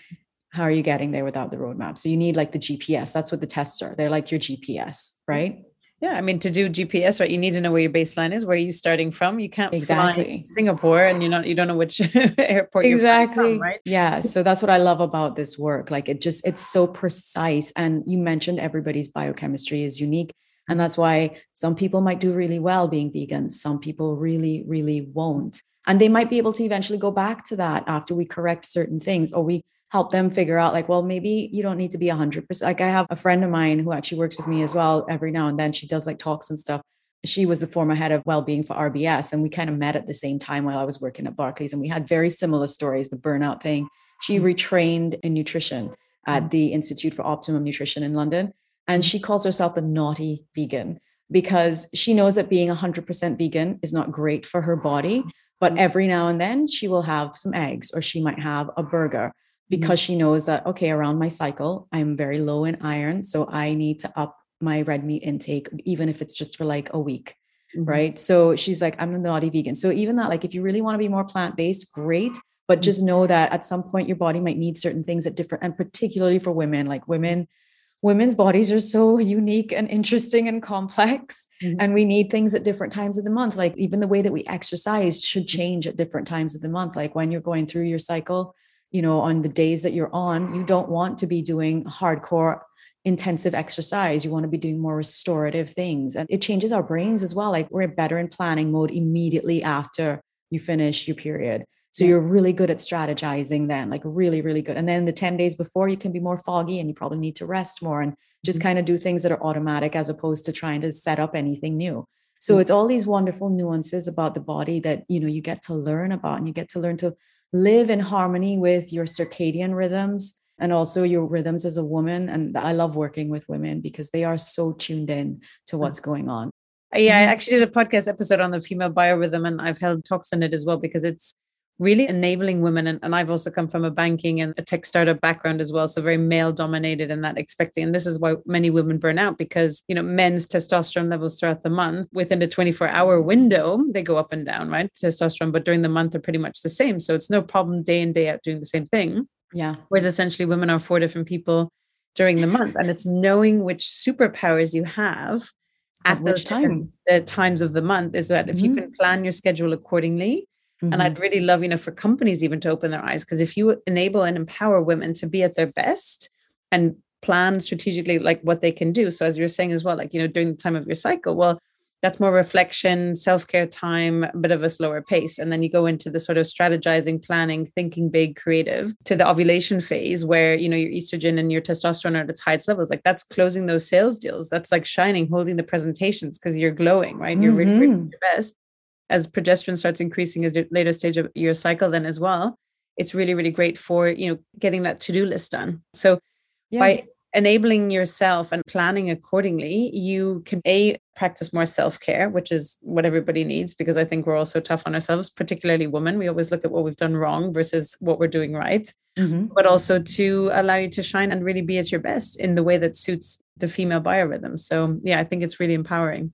How are you getting there without the roadmap? So you need like the GPS. That's what the tests are. They're like your GPS, right? Yeah, I mean to do GPS, right? You need to know where your baseline is. Where are you starting from? You can't exactly Singapore, and you're not. You don't know which airport exactly. From, right? Yeah. So that's what I love about this work. Like it just it's so precise. And you mentioned everybody's biochemistry is unique, and that's why some people might do really well being vegan. Some people really, really won't, and they might be able to eventually go back to that after we correct certain things, or we help them figure out like well maybe you don't need to be 100% like i have a friend of mine who actually works with me as well every now and then she does like talks and stuff she was the former head of well-being for rbs and we kind of met at the same time while i was working at barclays and we had very similar stories the burnout thing she mm-hmm. retrained in nutrition at mm-hmm. the institute for optimum nutrition in london and mm-hmm. she calls herself the naughty vegan because she knows that being 100% vegan is not great for her body but every now and then she will have some eggs or she might have a burger. Because she knows that okay around my cycle i'm very low in iron so i need to up my red meat intake even if it's just for like a week mm-hmm. right so she's like i'm a naughty vegan so even that like if you really want to be more plant-based great but mm-hmm. just know that at some point your body might need certain things at different and particularly for women like women women's bodies are so unique and interesting and complex mm-hmm. and we need things at different times of the month like even the way that we exercise should change at different times of the month like when you're going through your cycle you know, on the days that you're on, you don't want to be doing hardcore intensive exercise. You want to be doing more restorative things. And it changes our brains as well. Like we're better in planning mode immediately after you finish your period. So yeah. you're really good at strategizing then, like really, really good. And then the 10 days before, you can be more foggy and you probably need to rest more and just mm-hmm. kind of do things that are automatic as opposed to trying to set up anything new. So it's all these wonderful nuances about the body that, you know, you get to learn about and you get to learn to live in harmony with your circadian rhythms and also your rhythms as a woman. And I love working with women because they are so tuned in to mm. what's going on. Yeah, I mm-hmm. actually did a podcast episode on the female biorhythm and I've held talks on it as well because it's really enabling women. And, and I've also come from a banking and a tech startup background as well. So very male dominated and that expecting. And this is why many women burn out because, you know, men's testosterone levels throughout the month within a 24 hour window, they go up and down, right? Testosterone, but during the month are pretty much the same. So it's no problem day in, day out doing the same thing. Yeah. Whereas essentially women are four different people during the month. And it's knowing which superpowers you have at, at those time the times of the month is that if mm-hmm. you can plan your schedule accordingly mm-hmm. and i'd mm-hmm. really love you know for companies even to open their eyes because if you enable and empower women to be at their best and plan strategically like what they can do so as you're saying as well like you know during the time of your cycle well that's more reflection, self care time, a bit of a slower pace. And then you go into the sort of strategizing, planning, thinking big, creative to the ovulation phase where, you know, your estrogen and your testosterone are at its highest levels. Like that's closing those sales deals. That's like shining, holding the presentations because you're glowing, right? You're mm-hmm. really, your best. As progesterone starts increasing as your later stage of your cycle, then as well, it's really, really great for, you know, getting that to do list done. So yeah. by enabling yourself and planning accordingly, you can a practice more self-care, which is what everybody needs because I think we're all so tough on ourselves, particularly women. We always look at what we've done wrong versus what we're doing right. Mm-hmm. But also to allow you to shine and really be at your best in the way that suits the female biorhythm. So yeah, I think it's really empowering.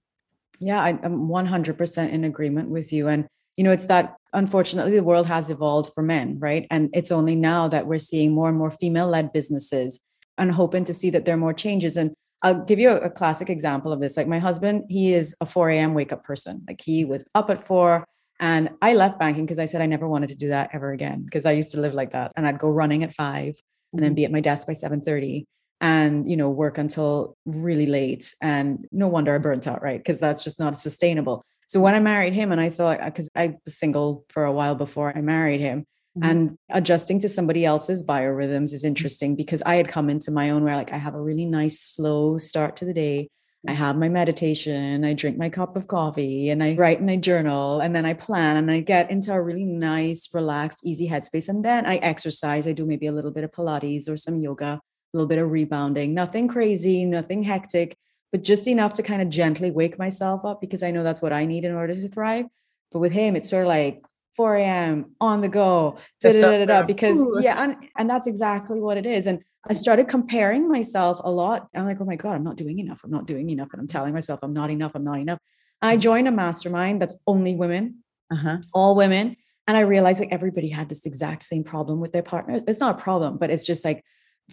Yeah, I, I'm 100% in agreement with you. And you know, it's that unfortunately the world has evolved for men, right? And it's only now that we're seeing more and more female led businesses and hoping to see that there are more changes. And I'll give you a, a classic example of this. Like my husband, he is a 4 a.m. wake up person. Like he was up at four. And I left banking because I said I never wanted to do that ever again because I used to live like that. And I'd go running at five and then mm-hmm. be at my desk by 7:30 and you know work until really late. And no wonder I burnt out, right? Because that's just not sustainable. So when I married him and I saw uh, because I was single for a while before I married him, Mm-hmm. And adjusting to somebody else's biorhythms is mm-hmm. interesting because I had come into my own where like I have a really nice slow start to the day. I mm-hmm. have my meditation, I drink my cup of coffee and I write and I journal and then I plan and I get into a really nice, relaxed, easy headspace. And then I exercise. I do maybe a little bit of Pilates or some yoga, little bit of rebounding, nothing crazy, nothing hectic, but just enough to kind of gently wake myself up because I know that's what I need in order to thrive. But with him, it's sort of like 4 a.m. on the go, because Ooh. yeah, and, and that's exactly what it is. And I started comparing myself a lot. I'm like, oh my God, I'm not doing enough. I'm not doing enough. And I'm telling myself I'm not enough. I'm not enough. And I joined a mastermind that's only women, uh-huh. all women. And I realized like everybody had this exact same problem with their partners. It's not a problem, but it's just like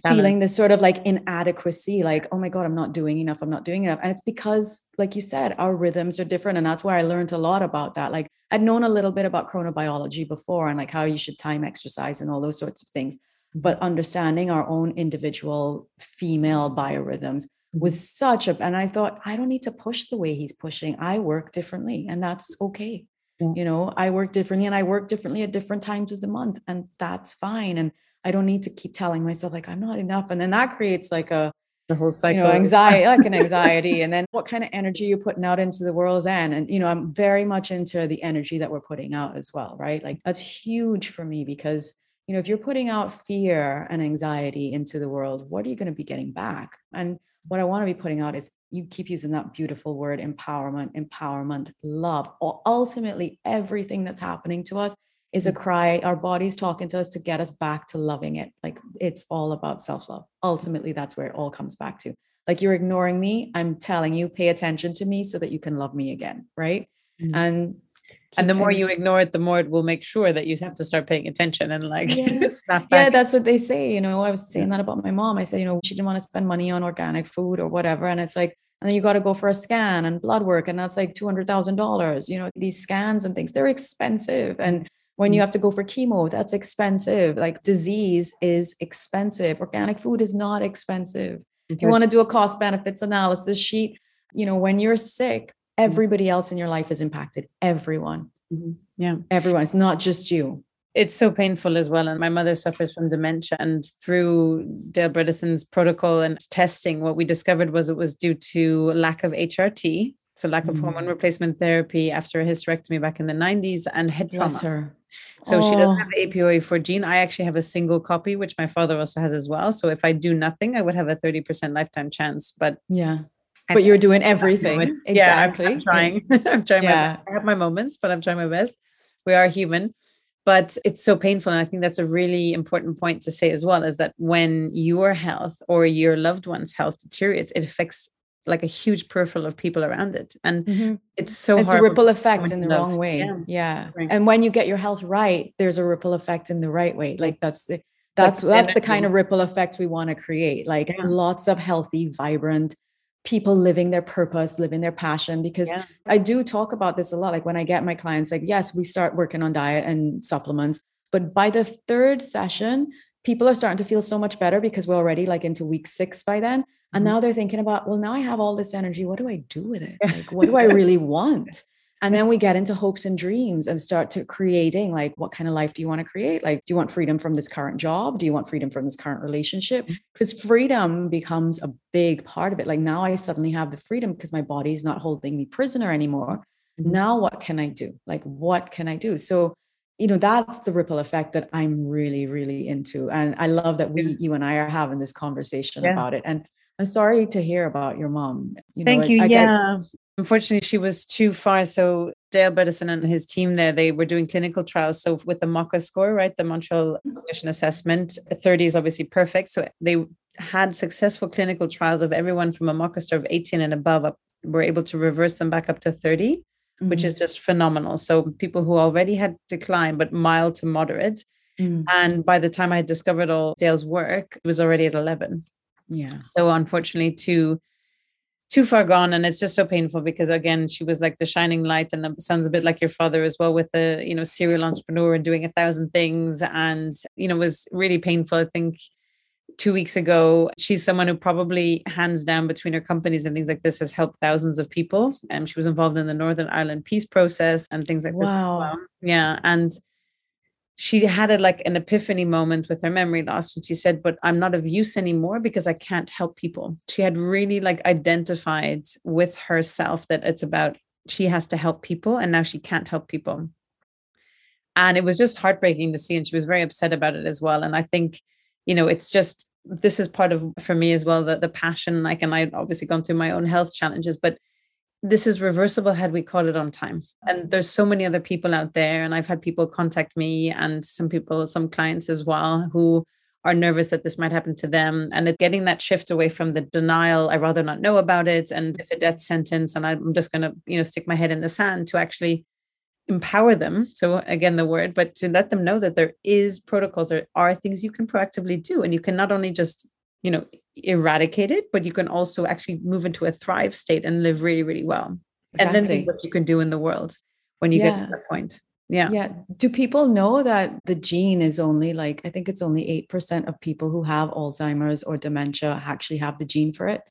feeling this sort of like inadequacy like oh my god i'm not doing enough i'm not doing enough. And it's because like you said our rhythms are different and that's where i learned a lot about that. Like i'd known a little bit about chronobiology before and like how you should time exercise and all those sorts of things but understanding our own individual female biorhythms was mm-hmm. such a and i thought i don't need to push the way he's pushing i work differently and that's okay yeah. you know? I work differently and i work differently at different times of the month and that's fine and I don't need to keep telling myself like I'm not enough. And then that creates like a the whole cycle, you know, anxiety, like an anxiety. and then what kind of energy you're putting out into the world then? And you know, I'm very much into the energy that we're putting out as well, right? Like that's huge for me because you know, if you're putting out fear and anxiety into the world, what are you going to be getting back? And what I want to be putting out is you keep using that beautiful word empowerment, empowerment, love. Or ultimately, everything that's happening to us is a mm. cry. Our body's talking to us to get us back to loving it. Like it's all about self love. Ultimately, that's where it all comes back to. Like you're ignoring me. I'm telling you, pay attention to me so that you can love me again. Right. Mm-hmm. And and the more you ignore it, the more it will make sure that you have to start paying attention and like back. Yeah, that's what they say. You know, I was saying that about my mom. I said, you know, she didn't want to spend money on organic food or whatever. And it's like, and then you got to go for a scan and blood work, and that's like two hundred thousand dollars. You know, these scans and things, they're expensive. And when you mm. have to go for chemo, that's expensive. Like disease is expensive. Organic food is not expensive. If you want to do a cost benefits analysis sheet, you know, when you're sick, mm. everybody else in your life is impacted. Everyone. Mm-hmm. Yeah. Everyone. It's not just you. It's so painful as well. And my mother suffers from dementia. And through Dale Bredesen's protocol and testing, what we discovered was it was due to lack of HRT, so lack of mm. hormone replacement therapy after a hysterectomy back in the 90s and head trauma. So oh. she doesn't oh. have the APOE4 gene. I actually have a single copy, which my father also has as well. So if I do nothing, I would have a 30% lifetime chance. But yeah. But you're doing everything. Exactly. Yeah, I'm, I'm trying. I'm trying yeah. my best. I have my moments, but I'm trying my best. We are human. but it's so painful and i think that's a really important point to say as well is that when your health or your loved one's health deteriorates it affects like a huge peripheral of people around it. And mm-hmm. it's so it's a ripple effect in the wrong way. Yeah, yeah. and when you get your health right there's a ripple effect in the right way. Like that's the that's that's the kind of ripple effect we want to create. Like yeah. lots of healthy vibrant people living their purpose living their passion. Because yeah. i do talk about this a lot. Like when i get my clients like yes we start working on diet and supplements but by the third session people are starting to feel so much better because we're already like into week six by then and mm-hmm. now they're thinking about well now i have all this energy what do i do with it like what do i really want and then we get into hopes and dreams and start to creating like, what kind of life do you want to create? Like, do you want freedom from this current job? Do you want freedom from this current relationship? Because mm-hmm. freedom becomes a big part of it. Like, now I suddenly have the freedom because my body is not holding me prisoner anymore. Mm-hmm. Now, what can I do? Like, what can I do? So, you know, that's the ripple effect that I'm really, really into. And I love that we, you and I are having this conversation yeah. about it. And I'm sorry to hear about your mom. You know, Thank you. I, yeah. I, Unfortunately, she was too far. So Dale Bredesen and his team there, they were doing clinical trials. So with the MOCA score, right, the Montreal Cognition Assessment, 30 is obviously perfect. So they had successful clinical trials of everyone from a MOCA score of 18 and above up, were able to reverse them back up to 30, mm-hmm. which is just phenomenal. So people who already had decline, but mild to moderate. Mm-hmm. And by the time I had discovered all Dale's work, it was already at 11. Yeah. So unfortunately, too too far gone and it's just so painful because again she was like the shining light and it sounds a bit like your father as well with the you know serial entrepreneur and doing a thousand things and you know was really painful i think two weeks ago she's someone who probably hands down between her companies and things like this has helped thousands of people and um, she was involved in the northern ireland peace process and things like wow. this as well yeah and she had a, like an epiphany moment with her memory loss and she said but i'm not of use anymore because i can't help people. She had really like identified with herself that it's about she has to help people and now she can't help people. And it was just heartbreaking to see and she was very upset about it as well. And i think you know it's just this is part of for me as well the, the passion like and i've obviously gone through my own health challenges but this is reversible had we caught it on time. And there's so many other people out there and i've had people contact me and some people some clients as well who are nervous that this might happen to them. And getting that shift away from the denial i rather not know about it and it's a death sentence and i'm just going to you know stick my head in the sand to actually empower them. So again the word but to let them know that there is protocols there are things you can proactively do and you can not only just you know eradicate it, but you can also actually move into a thrive state and live really, really well. Exactly. And then what you can do in the world when you yeah. get to that point. Yeah. Yeah. Do people know that the gene is only like, I think it's only 8% of people who have Alzheimer's or dementia actually have the gene for it?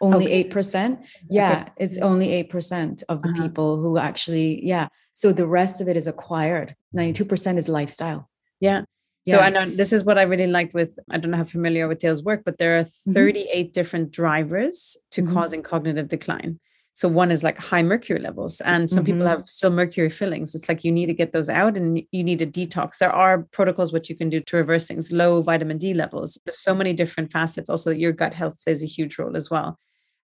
Only okay. 8%? Yeah. Okay. It's only 8% of the uh-huh. people who actually, yeah. So the rest of it is acquired. 92% is lifestyle. Yeah. So I know this is what I really liked with I don't know how familiar with Dale's work, but there are mm-hmm. 38 mm-hmm. different drivers to mm-hmm. causing cognitive decline. So one is like high mercury levels, and some mm-hmm. people have still mercury fillings. It's like you need to get those out, and you need a detox. There are protocols what you can do to reverse things. Low vitamin D levels. There's so many different facets. Also, your gut health plays a huge role as well.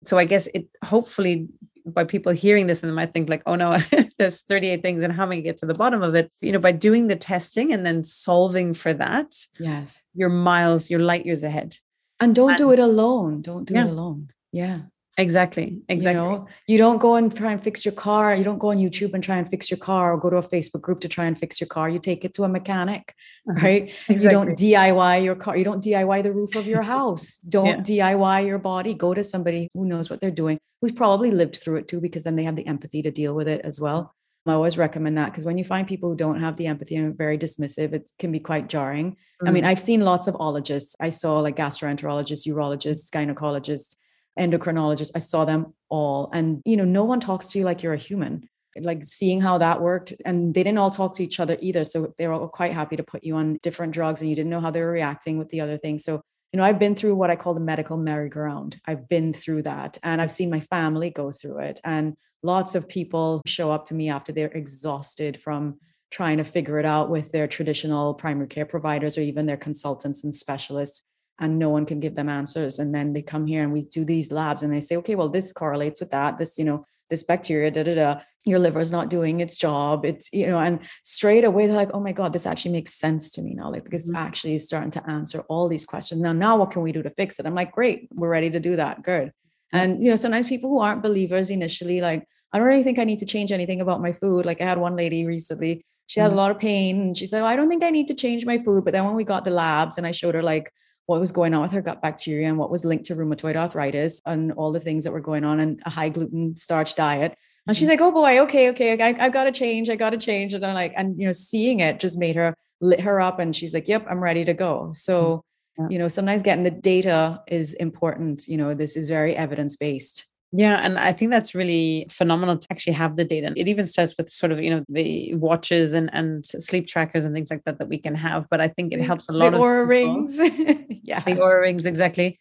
So I guess it hopefully by people hearing this and they might think like, oh no, there's 38 things and how am I get to the bottom of it? You know, by doing the testing and then solving for that, yes, you're miles, you're light years ahead. And don't and, do it alone. Don't do yeah. it alone. Yeah. Exactly. Exactly. You, know, you don't go and try and fix your car. You don't go on YouTube and try and fix your car or go to a Facebook group to try and fix your car. You take it to a mechanic, uh-huh. right? Exactly. You don't DIY your car. You don't DIY the roof of your house. Don't yeah. DIY your body. Go to somebody who knows what they're doing, who's probably lived through it too, because then they have the empathy to deal with it as well. I always recommend that because when you find people who don't have the empathy and are very dismissive, it can be quite jarring. Mm-hmm. I mean, mm. I've seen lots of ologists. I saw like gastroenterologists, urologists, gynecologists, endocrinologists. I saw them all. And, you know, no one talks to you like you're a human. Like seeing how that worked. And they didn't all talk to each other either. So they were all quite happy to put you on different drugs and you didn't know how they were reacting with the other things. So, you know, I've been through what I call the medical merry-go-round. I've been through that and I've seen my family go through it. And lots of people show up to me after they're exhausted from trying to figure it out with their traditional primary care providers or even their consultants and specialists and no one can give them answers and then they come here and we do these labs and they say okay well this correlates with that this you know this bacteria, da da da. Your liver is not doing its job. It's, you know, and straight away they're like, oh my God, this actually makes sense to me now. Like this mm-hmm. actually is starting to answer all these questions. Now, now what can we do to fix it? I'm like, great, we're ready to do that. Good. Mm-hmm. And you know, sometimes people who aren't believers initially, like, I don't really think I need to change anything about my food. Like I had one lady recently, she has mm-hmm. a lot of pain. And she said, oh, I don't think I need to change my food. But then when we got the labs and I showed her like what was going on with her gut bacteria and what was linked to rheumatoid arthritis and all the things that were going on and a high gluten starch diet. And she's mm-hmm. like, oh boy, okay, okay, I, have got to change. I got to change. And I'm like, and, you know, seeing it just made her lit her up and she's like, yep, I'm ready to go. So, mm-hmm. yeah. you know, sometimes getting the data is important. You know, this is very evidence based. Yeah, and I think that's really phenomenal to actually have the data. It even starts with sort of you know the watches and and sleep trackers and things like that that we can have. But I think it helps a lot. The Oura rings, yeah, the Oura rings exactly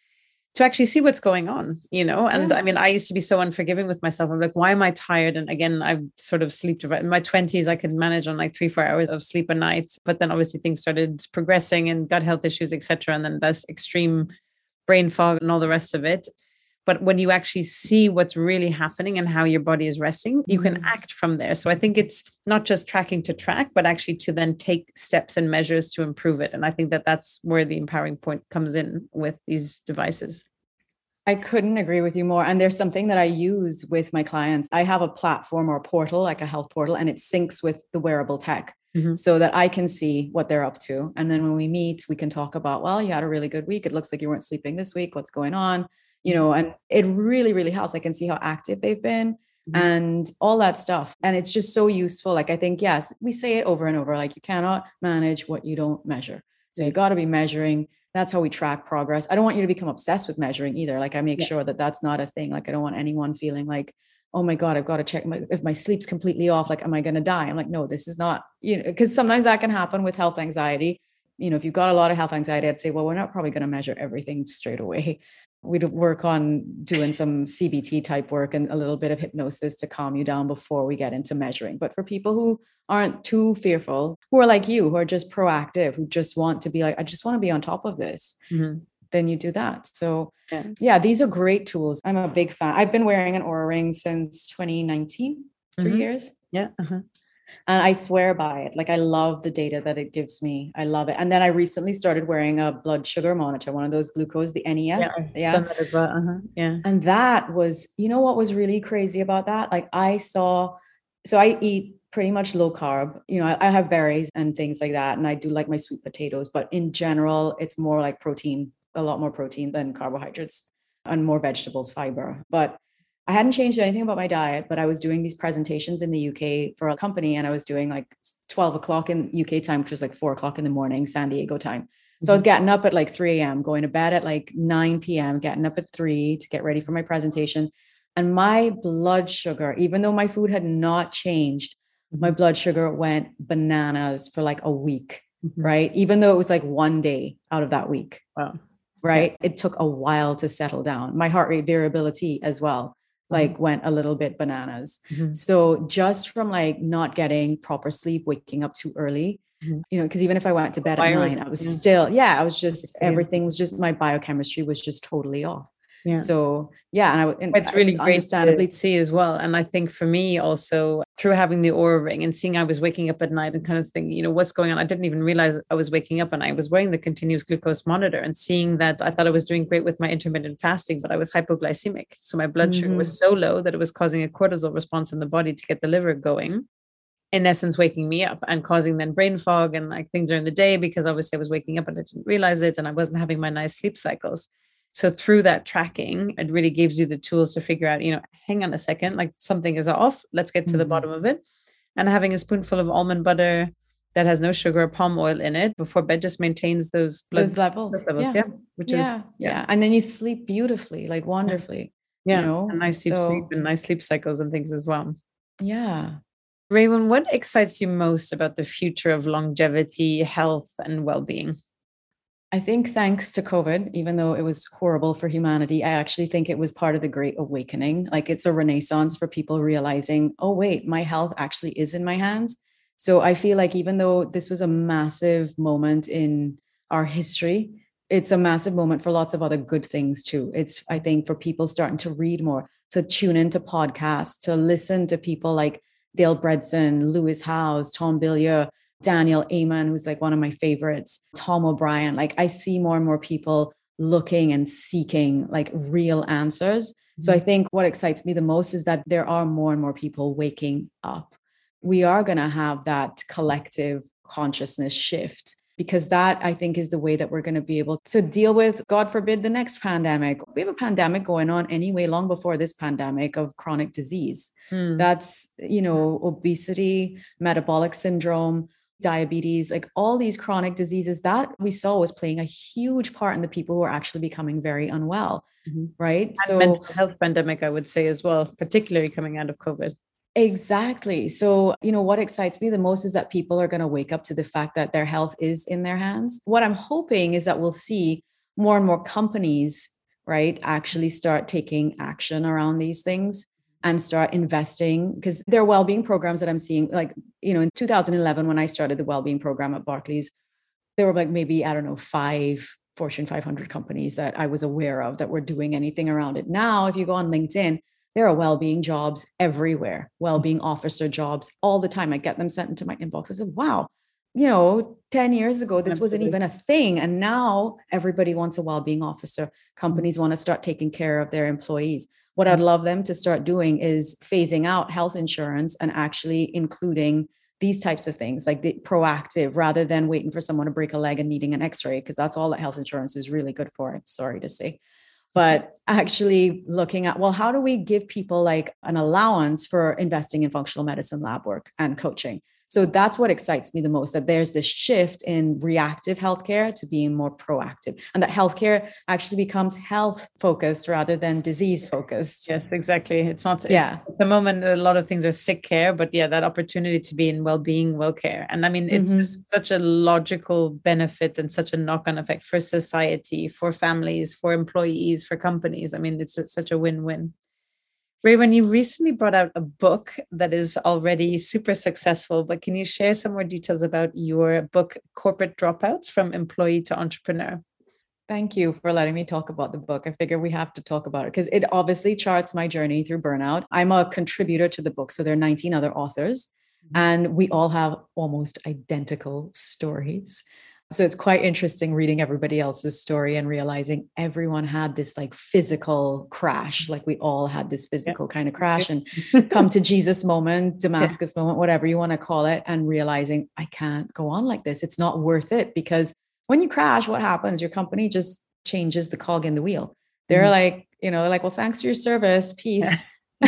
to actually see what's going on, you know. And yeah. I mean, I used to be so unforgiving with myself. I'm like, why am I tired? And again, I've sort of sleep in my 20s, I could manage on like three, four hours of sleep a night. But then obviously things started progressing and gut health issues, etc. And then that's extreme brain fog and all the rest of it but when you actually see what's really happening and how your body is resting you can mm-hmm. act from there so i think it's not just tracking to track but actually to then take steps and measures to improve it and i think that that's where the empowering point comes in with these devices I couldn't agree with you more. And there's something that I use with my clients. I have a platform or a portal, like a health portal, and it syncs with the wearable tech mm-hmm. so that I can see what they're up to. And then when we meet, we can talk about, well, you had a really good week. It looks like you weren't sleeping this week. What's going on? You know, and it really, really helps. I can see how active they've been mm-hmm. and all that stuff. And it's just so useful. Like, I think, yes, we say it over and over like, you cannot manage what you don't measure. So you got to be measuring. That's how we track progress. I don't want you to become obsessed with measuring either. Like, I make yeah. sure that that's not a thing. Like, I don't want anyone feeling like, oh my god i've got to check my, if my sleep's completely off like am i going to die i'm like no this is not you know because sometimes that can happen with health anxiety you know if you've got a lot of health anxiety i'd say well we're not probably going to measure everything straight away we'd work on doing some CBT type work and a little bit of hypnosis to calm you down before we get into measuring. But for people who aren't too fearful, who are like you, who are just proactive, who just want to be like, I just want to be on top of this, mm-hmm. then you do that. So, yeah. yeah. these are great tools. I'm a big fan. I've been wearing an Oura ring since 2019, 3 mm-hmm. years. Yeah. Uh-huh and I swear by it. Like I love the data that it gives me. I love it. And then I recently started wearing a blood sugar monitor, one of those glucose, the NES. Yeah, yeah. that as well. Uh-huh. Yeah. And that was, you know, what was really crazy about that? Like I saw, so I eat pretty much low carb. You know, I, I have berries and things like that, and I do like my sweet potatoes. But in general, it's more like protein, a lot more protein than carbohydrates, and more vegetables, fiber. But I hadn't changed anything about my diet, but I was doing these presentations in the UK for a company and I was doing like 12 o'clock in UK time, which was like four o'clock in the morning, San Diego time. So I was mm-hmm. getting up at like 3 a.m., going to bed at like 9 p.m., getting up at 3 to get ready for my presentation. And my blood sugar, even though my food had not changed, my mm-hmm. blood sugar went bananas for like a week, mm-hmm. right? Even though it was like one day out of that week. Wow. Right. Yeah. It took a while to settle down. My heart rate variability as well like mm-hmm. went a little bit bananas. Mm-hmm. So just from like not getting proper sleep, waking up too early, mm-hmm. you know, because even if I went to bed at nine, I was yeah. still, yeah, I was just everything was just my biochemistry was just totally off. Yeah. So yeah, and I it's really great understandably to see as well. And I think for me also through having the Oura ring and seeing I was waking up at night and kind of thinking, you know, what's going on? I didn't even realize I was waking up and I was wearing the continuous glucose monitor and seeing that I thought I was doing great with my intermittent fasting, but I was hypoglycemic. So my blood mm-hmm. sugar was mm-hmm. so low that it was causing a cortisol response in the body to get the liver going. In essence, waking me up and causing then brain fog and like things during the day because obviously I was waking up and I didn't realize it and I wasn't having my nice sleep cycles. So through that tracking, it really gives you the tools to figure out, you know, hang on a second, like something is off. Let's get to mm-hmm. the bottom of it. And having a spoonful of almond butter that has no sugar or palm oil in it before bed just maintains those blood those levels. levels. Yeah. yeah. Which yeah. is yeah. yeah. And then you sleep beautifully, like wonderfully. Yeah. You know? And nice sleep, so, sleep and nice sleep cycles and things as well. Yeah. Raewyn, what excites you most about the future of longevity, health, and well-being? I think thanks to COVID, even though it was horrible for humanity, I actually think it was part of the great awakening. Like it's a renaissance for people realizing, oh, wait, my health actually is in my hands. So I feel like even though this was a massive moment in our history, it's a massive moment for lots of other good things too. It's, I think, for people starting to read more, to tune into podcasts, to listen to people like Dale Bredesen, Lewis Howes, Tom Bilyeu, Daniel Amen, who's like one of my favorites, Tom O'Bryan. Like I see more and more people looking and seeking like real answers. So I mm-hmm. think what excites me the most is that there are more and more people waking up. We are going to have that collective consciousness shift because that I think is the way that we're going to be able to deal with, God forbid, the next pandemic. We have a pandemic going on anyway, long before this pandemic of chronic disease. Hmm. That's, you know, obesity, metabolic syndrome, diabetes, like all these chronic diseases that we saw was playing a huge part in the people who are actually becoming very unwell. Mm-hmm. Right. And so mental health pandemic, I would say as well, particularly coming out of COVID. Exactly. So, you know, what excites me the most is that people are going to wake up to the fact that their health is in their hands. What I'm hoping is that we'll see more and more companies, right, actually start taking action around these things and start investing because there are well-being programs that I'm seeing like you know in 2011 when I started the well-being program at Barclays there were like maybe I don't know 5 Fortune 500 companies that I was aware of that were doing anything around it. Now if you go on LinkedIn there are well-being jobs everywhere well-being officer jobs all the time. I get them sent into my inbox. I said wow you know 10 years ago this wasn't even a thing and now everybody wants a well-being officer. Companies mm-hmm. want to start taking care of their employees what I'd mm-hmm. love them to start doing is phasing out health insurance and actually including these types of things like the proactive rather than waiting for someone to break a leg and needing an x-ray because that's all that health insurance is really good for i'm sorry to say. But actually looking at well how do we give people like an allowance for investing in functional medicine lab work and coaching so that's what excites me the most that there's this shift in reactive healthcare to being more proactive, and that healthcare actually becomes health focused rather than disease focused. Yes, exactly. It's not, yeah. It's, at the moment, a lot of things are sick care, but yeah, that opportunity to be in well being, well care. And I mean, it's mm-hmm. such a logical benefit and such a knock on effect for society, for families, for employees, for companies. I mean, it's such a win win. Raewyn, you recently brought out a book that is already super successful, but can you share some more details about your book, Corporate Dropouts from Employee to Entrepreneur? Thank you for letting me talk about the book. I figure we have to talk about it because it obviously charts my journey through burnout. I'm a contributor to the book, so there are 19 other authors, mm-hmm. and we all have almost identical stories. So it's quite interesting reading everybody else's story and realizing everyone had this like physical crash, like we all had this physical kind of crash and come to Jesus moment, Damascus yeah. moment, whatever you want to call it, and realizing I can't go on like this. It's not worth it because when you crash, what happens? Your company just changes the cog in the wheel. They're mm-hmm. like, you know, they're like, well, thanks for your service. Peace.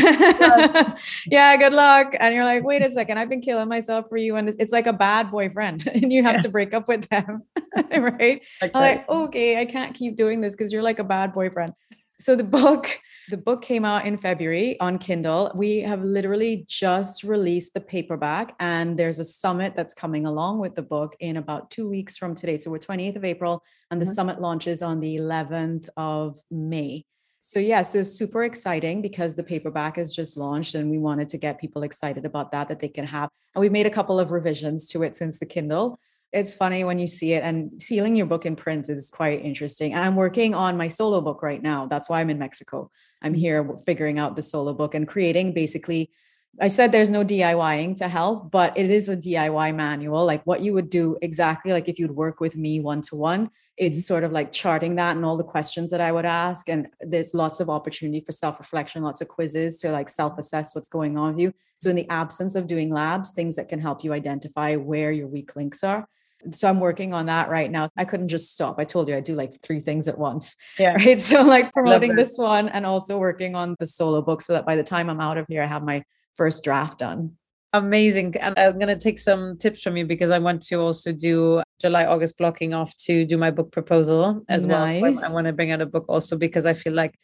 yeah, good luck. And you're like, wait a second, I've been killing myself for you. And it's like a bad boyfriend, and you have yeah. to break up with them. right? I'm like, okay, I can't keep doing this because you're like a bad boyfriend. So the book, the book came out in February on Kindle. We have literally just released the paperback, and there's a summit that's coming along with the book in about two weeks from today. So we're 28th of April, and the mm-hmm. summit launches on the 11th of May. So yeah, so super exciting because the paperback is just launched and we wanted to get people excited about that that they can have. And we've made a couple of revisions to it since the Kindle. It's funny when you see it and sealing your book in print is quite interesting. And I'm working on my solo book right now. That's why I'm in Mexico. I'm here figuring out the solo book and creating basically I said there's no DIYing to help, but it is a DIY manual, like what you would do exactly like if you'd work with me one to one. It's sort of like charting that and all the questions that I would ask. And there's lots of opportunity for self reflection, lots of quizzes to like self assess what's going on with you. So, in the absence of doing labs, things that can help you identify where your weak links are. So I'm working on that right now. I couldn't just stop. I told you I do like three things at once. Yeah. Right. So like promoting this one and also working on the solo book so that by the time I'm out of here, I have my first draft done. Amazing. And I'm going to take some tips from you because I want to also do July, August blocking off to do my book proposal as nice. well. So I, I want to bring out a book also because I feel like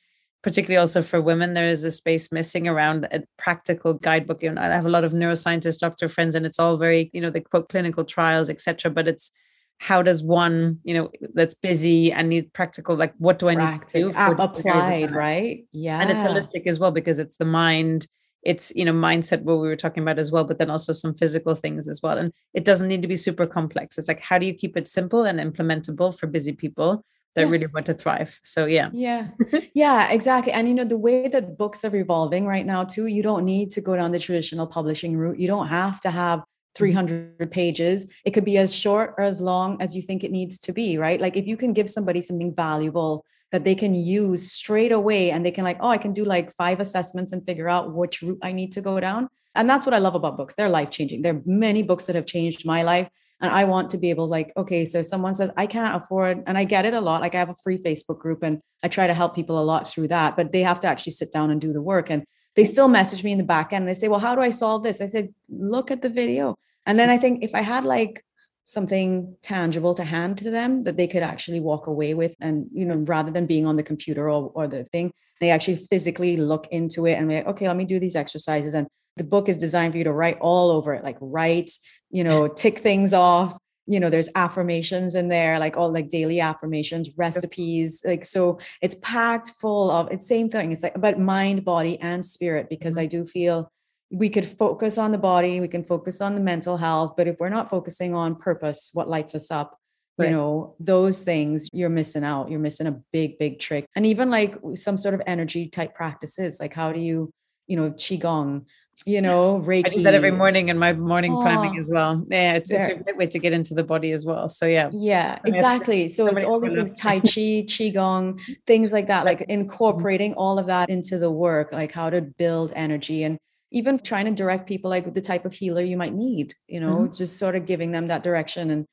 particularly also for women, there is a space missing around a practical guidebook. You know, I have a lot of neuroscientist doctor friends, and it's all very, you know, they quote clinical trials, etc. But it's how does one, you know, that's busy and need practical, like what do I Practic- need to do? Uh, applied, right? Yeah. And it's holistic as well because it's the mind, it's you know mindset what we were talking about as well but then also some physical things as well and it doesn't need to be super complex it's like how do you keep it simple and implementable for busy people that yeah. really want to thrive. So yeah. Yeah. yeah, exactly. And you know, the way that books are evolving right now too, you don't need to go down the traditional publishing route. You don't have to have mm-hmm. 300 pages. It could be as short or as long as you think it needs to be, right? Like if you can give somebody something valuable that they can use straight away and they can like, oh, I can do like five assessments and figure out which route I need to go down. And that's what I love about books. They're life changing. There are many books that have changed my life and i want to be able like okay so someone says i can't afford and i get it a lot like i have a free facebook group and i try to help people a lot through that but they have to actually sit down and do the work and they still message me in the back end and they say well how do i solve this i said look at the video and then i think if i had like something tangible to hand to them that they could actually walk away with and you know rather than being on the computer or, or the thing they actually physically look into it and be like okay let me do these exercises and the book is designed for you to write all over it like write you know, tick things off. You know, there's affirmations in there, like all like daily affirmations, recipes. Like, so it's packed full of it's same thing. It's like about mind, body, and spirit, because I mm-hmm. do feel we could focus on the body, we can focus on the mental health, but if we're not focusing on purpose, what lights us up, Right. you know those things you're missing out you're missing a big big trick and even like some sort of energy type practices like how do you you know qigong you know, Reiki. I do that every morning in my morning oh, priming ah. as well. Yeah, it's, it's, a great way to get into the body as well. So yeah. Yeah, exactly. So it's all these things, Tai Chi, Qigong, things like that, like incorporating all of that into the work, like how to build energy and even trying to direct people like the type of healer you might need, you know, mm-hmm. just sort of giving them that direction. And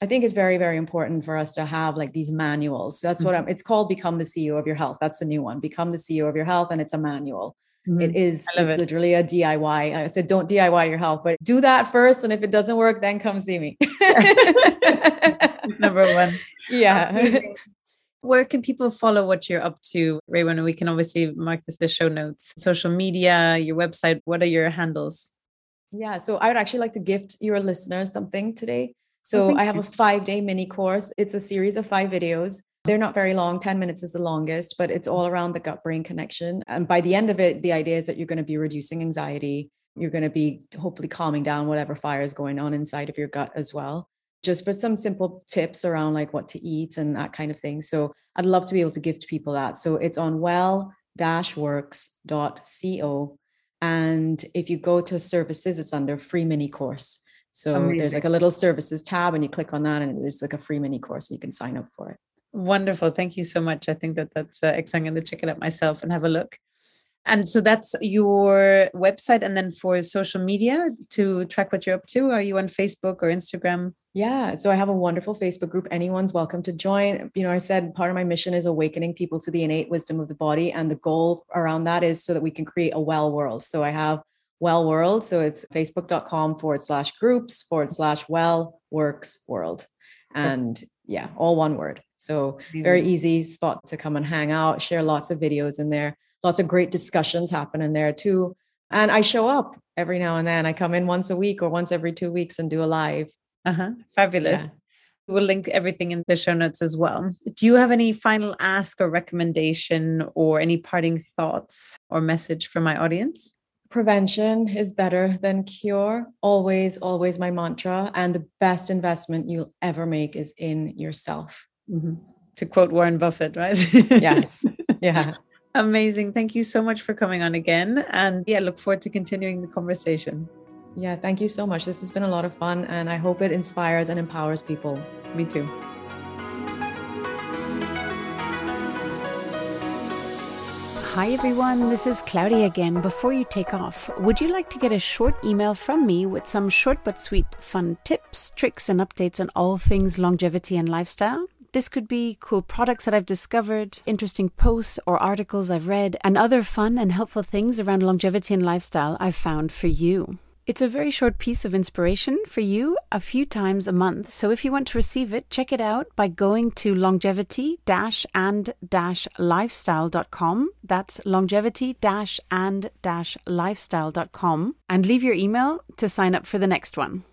I think it's very, very important for us to have like these manuals. That's mm-hmm. what I'm, it's called Become the CEO of Your Health. That's the new one, Become the CEO of Your Health. And it's a manual Mm-hmm. It is it's it. literally a DIY. I said don't DIY your health, but do that first. And if it doesn't work, then come see me. Number one. Yeah. Where can people follow what you're up to? And we can obviously mark this the show notes. Social media, your website. What are your handles? Yeah. So I would actually like to gift your listeners something today. So oh, I have you. a five day mini course. It's a series of five videos they're not very long, 10 minutes is the longest, but it's all around the gut brain connection. And by the end of it, the idea is that you're going to be reducing anxiety. You're going to be hopefully calming down whatever fire is going on inside of your gut as well. Just for some simple tips around like what to eat and that kind of thing. So I'd love to be able to give to people that. So it's on well works.co. And if you go to services, it's under free mini course. So Amazing. there's like a little services tab and you click on that and there's like a free mini course and you can sign up for it. Wonderful. Thank you so much. I think that that's uh, excellent. I'm going to check it out myself and have a look. And so that's your website. And then for social media to track what you're up to, are you on Facebook or Instagram? Yeah. So I have a wonderful Facebook group. Anyone's welcome to join. You know, I said part of my mission is awakening people to the innate wisdom of the body. And the goal around that is so that we can create a well world. So I have well world. So it's facebook.com forward slash groups forward slash well works world. And yeah, all one word. So very easy spot to come and hang out, share lots of videos in there, lots of great discussions happen in there too. And I show up every now and then. I come in once a week or once every two weeks and do a live. Uh-huh. Fabulous. Yeah. We'll link everything in the show notes as well. Do you have any final ask or recommendation or any parting thoughts or message for my audience? prevention is better than cure. Always, always my mantra. And the best investment you'll ever make is in yourself. Mm-hmm. To quote Warren Buffett, right? yes. Yeah. Amazing. Thank you so much for coming on again. And yeah, look forward to continuing the conversation. Yeah, thank you so much. This has been a lot of fun, and I hope it inspires and empowers people. Me too. Hi everyone, this is Claudia again. Before you take off, would you like to get a short email from me with some short but sweet fun tips, tricks, and updates on all things longevity and lifestyle? This could be cool products that I've discovered, interesting posts or articles I've read, and other fun and helpful things around longevity and lifestyle I've found for you. It's a very short piece of inspiration for you a few times a month. So if you want to receive it, check it out by going to longevity and lifestyle.com. That's longevity and lifestyle.com and leave your email to sign up for the next one.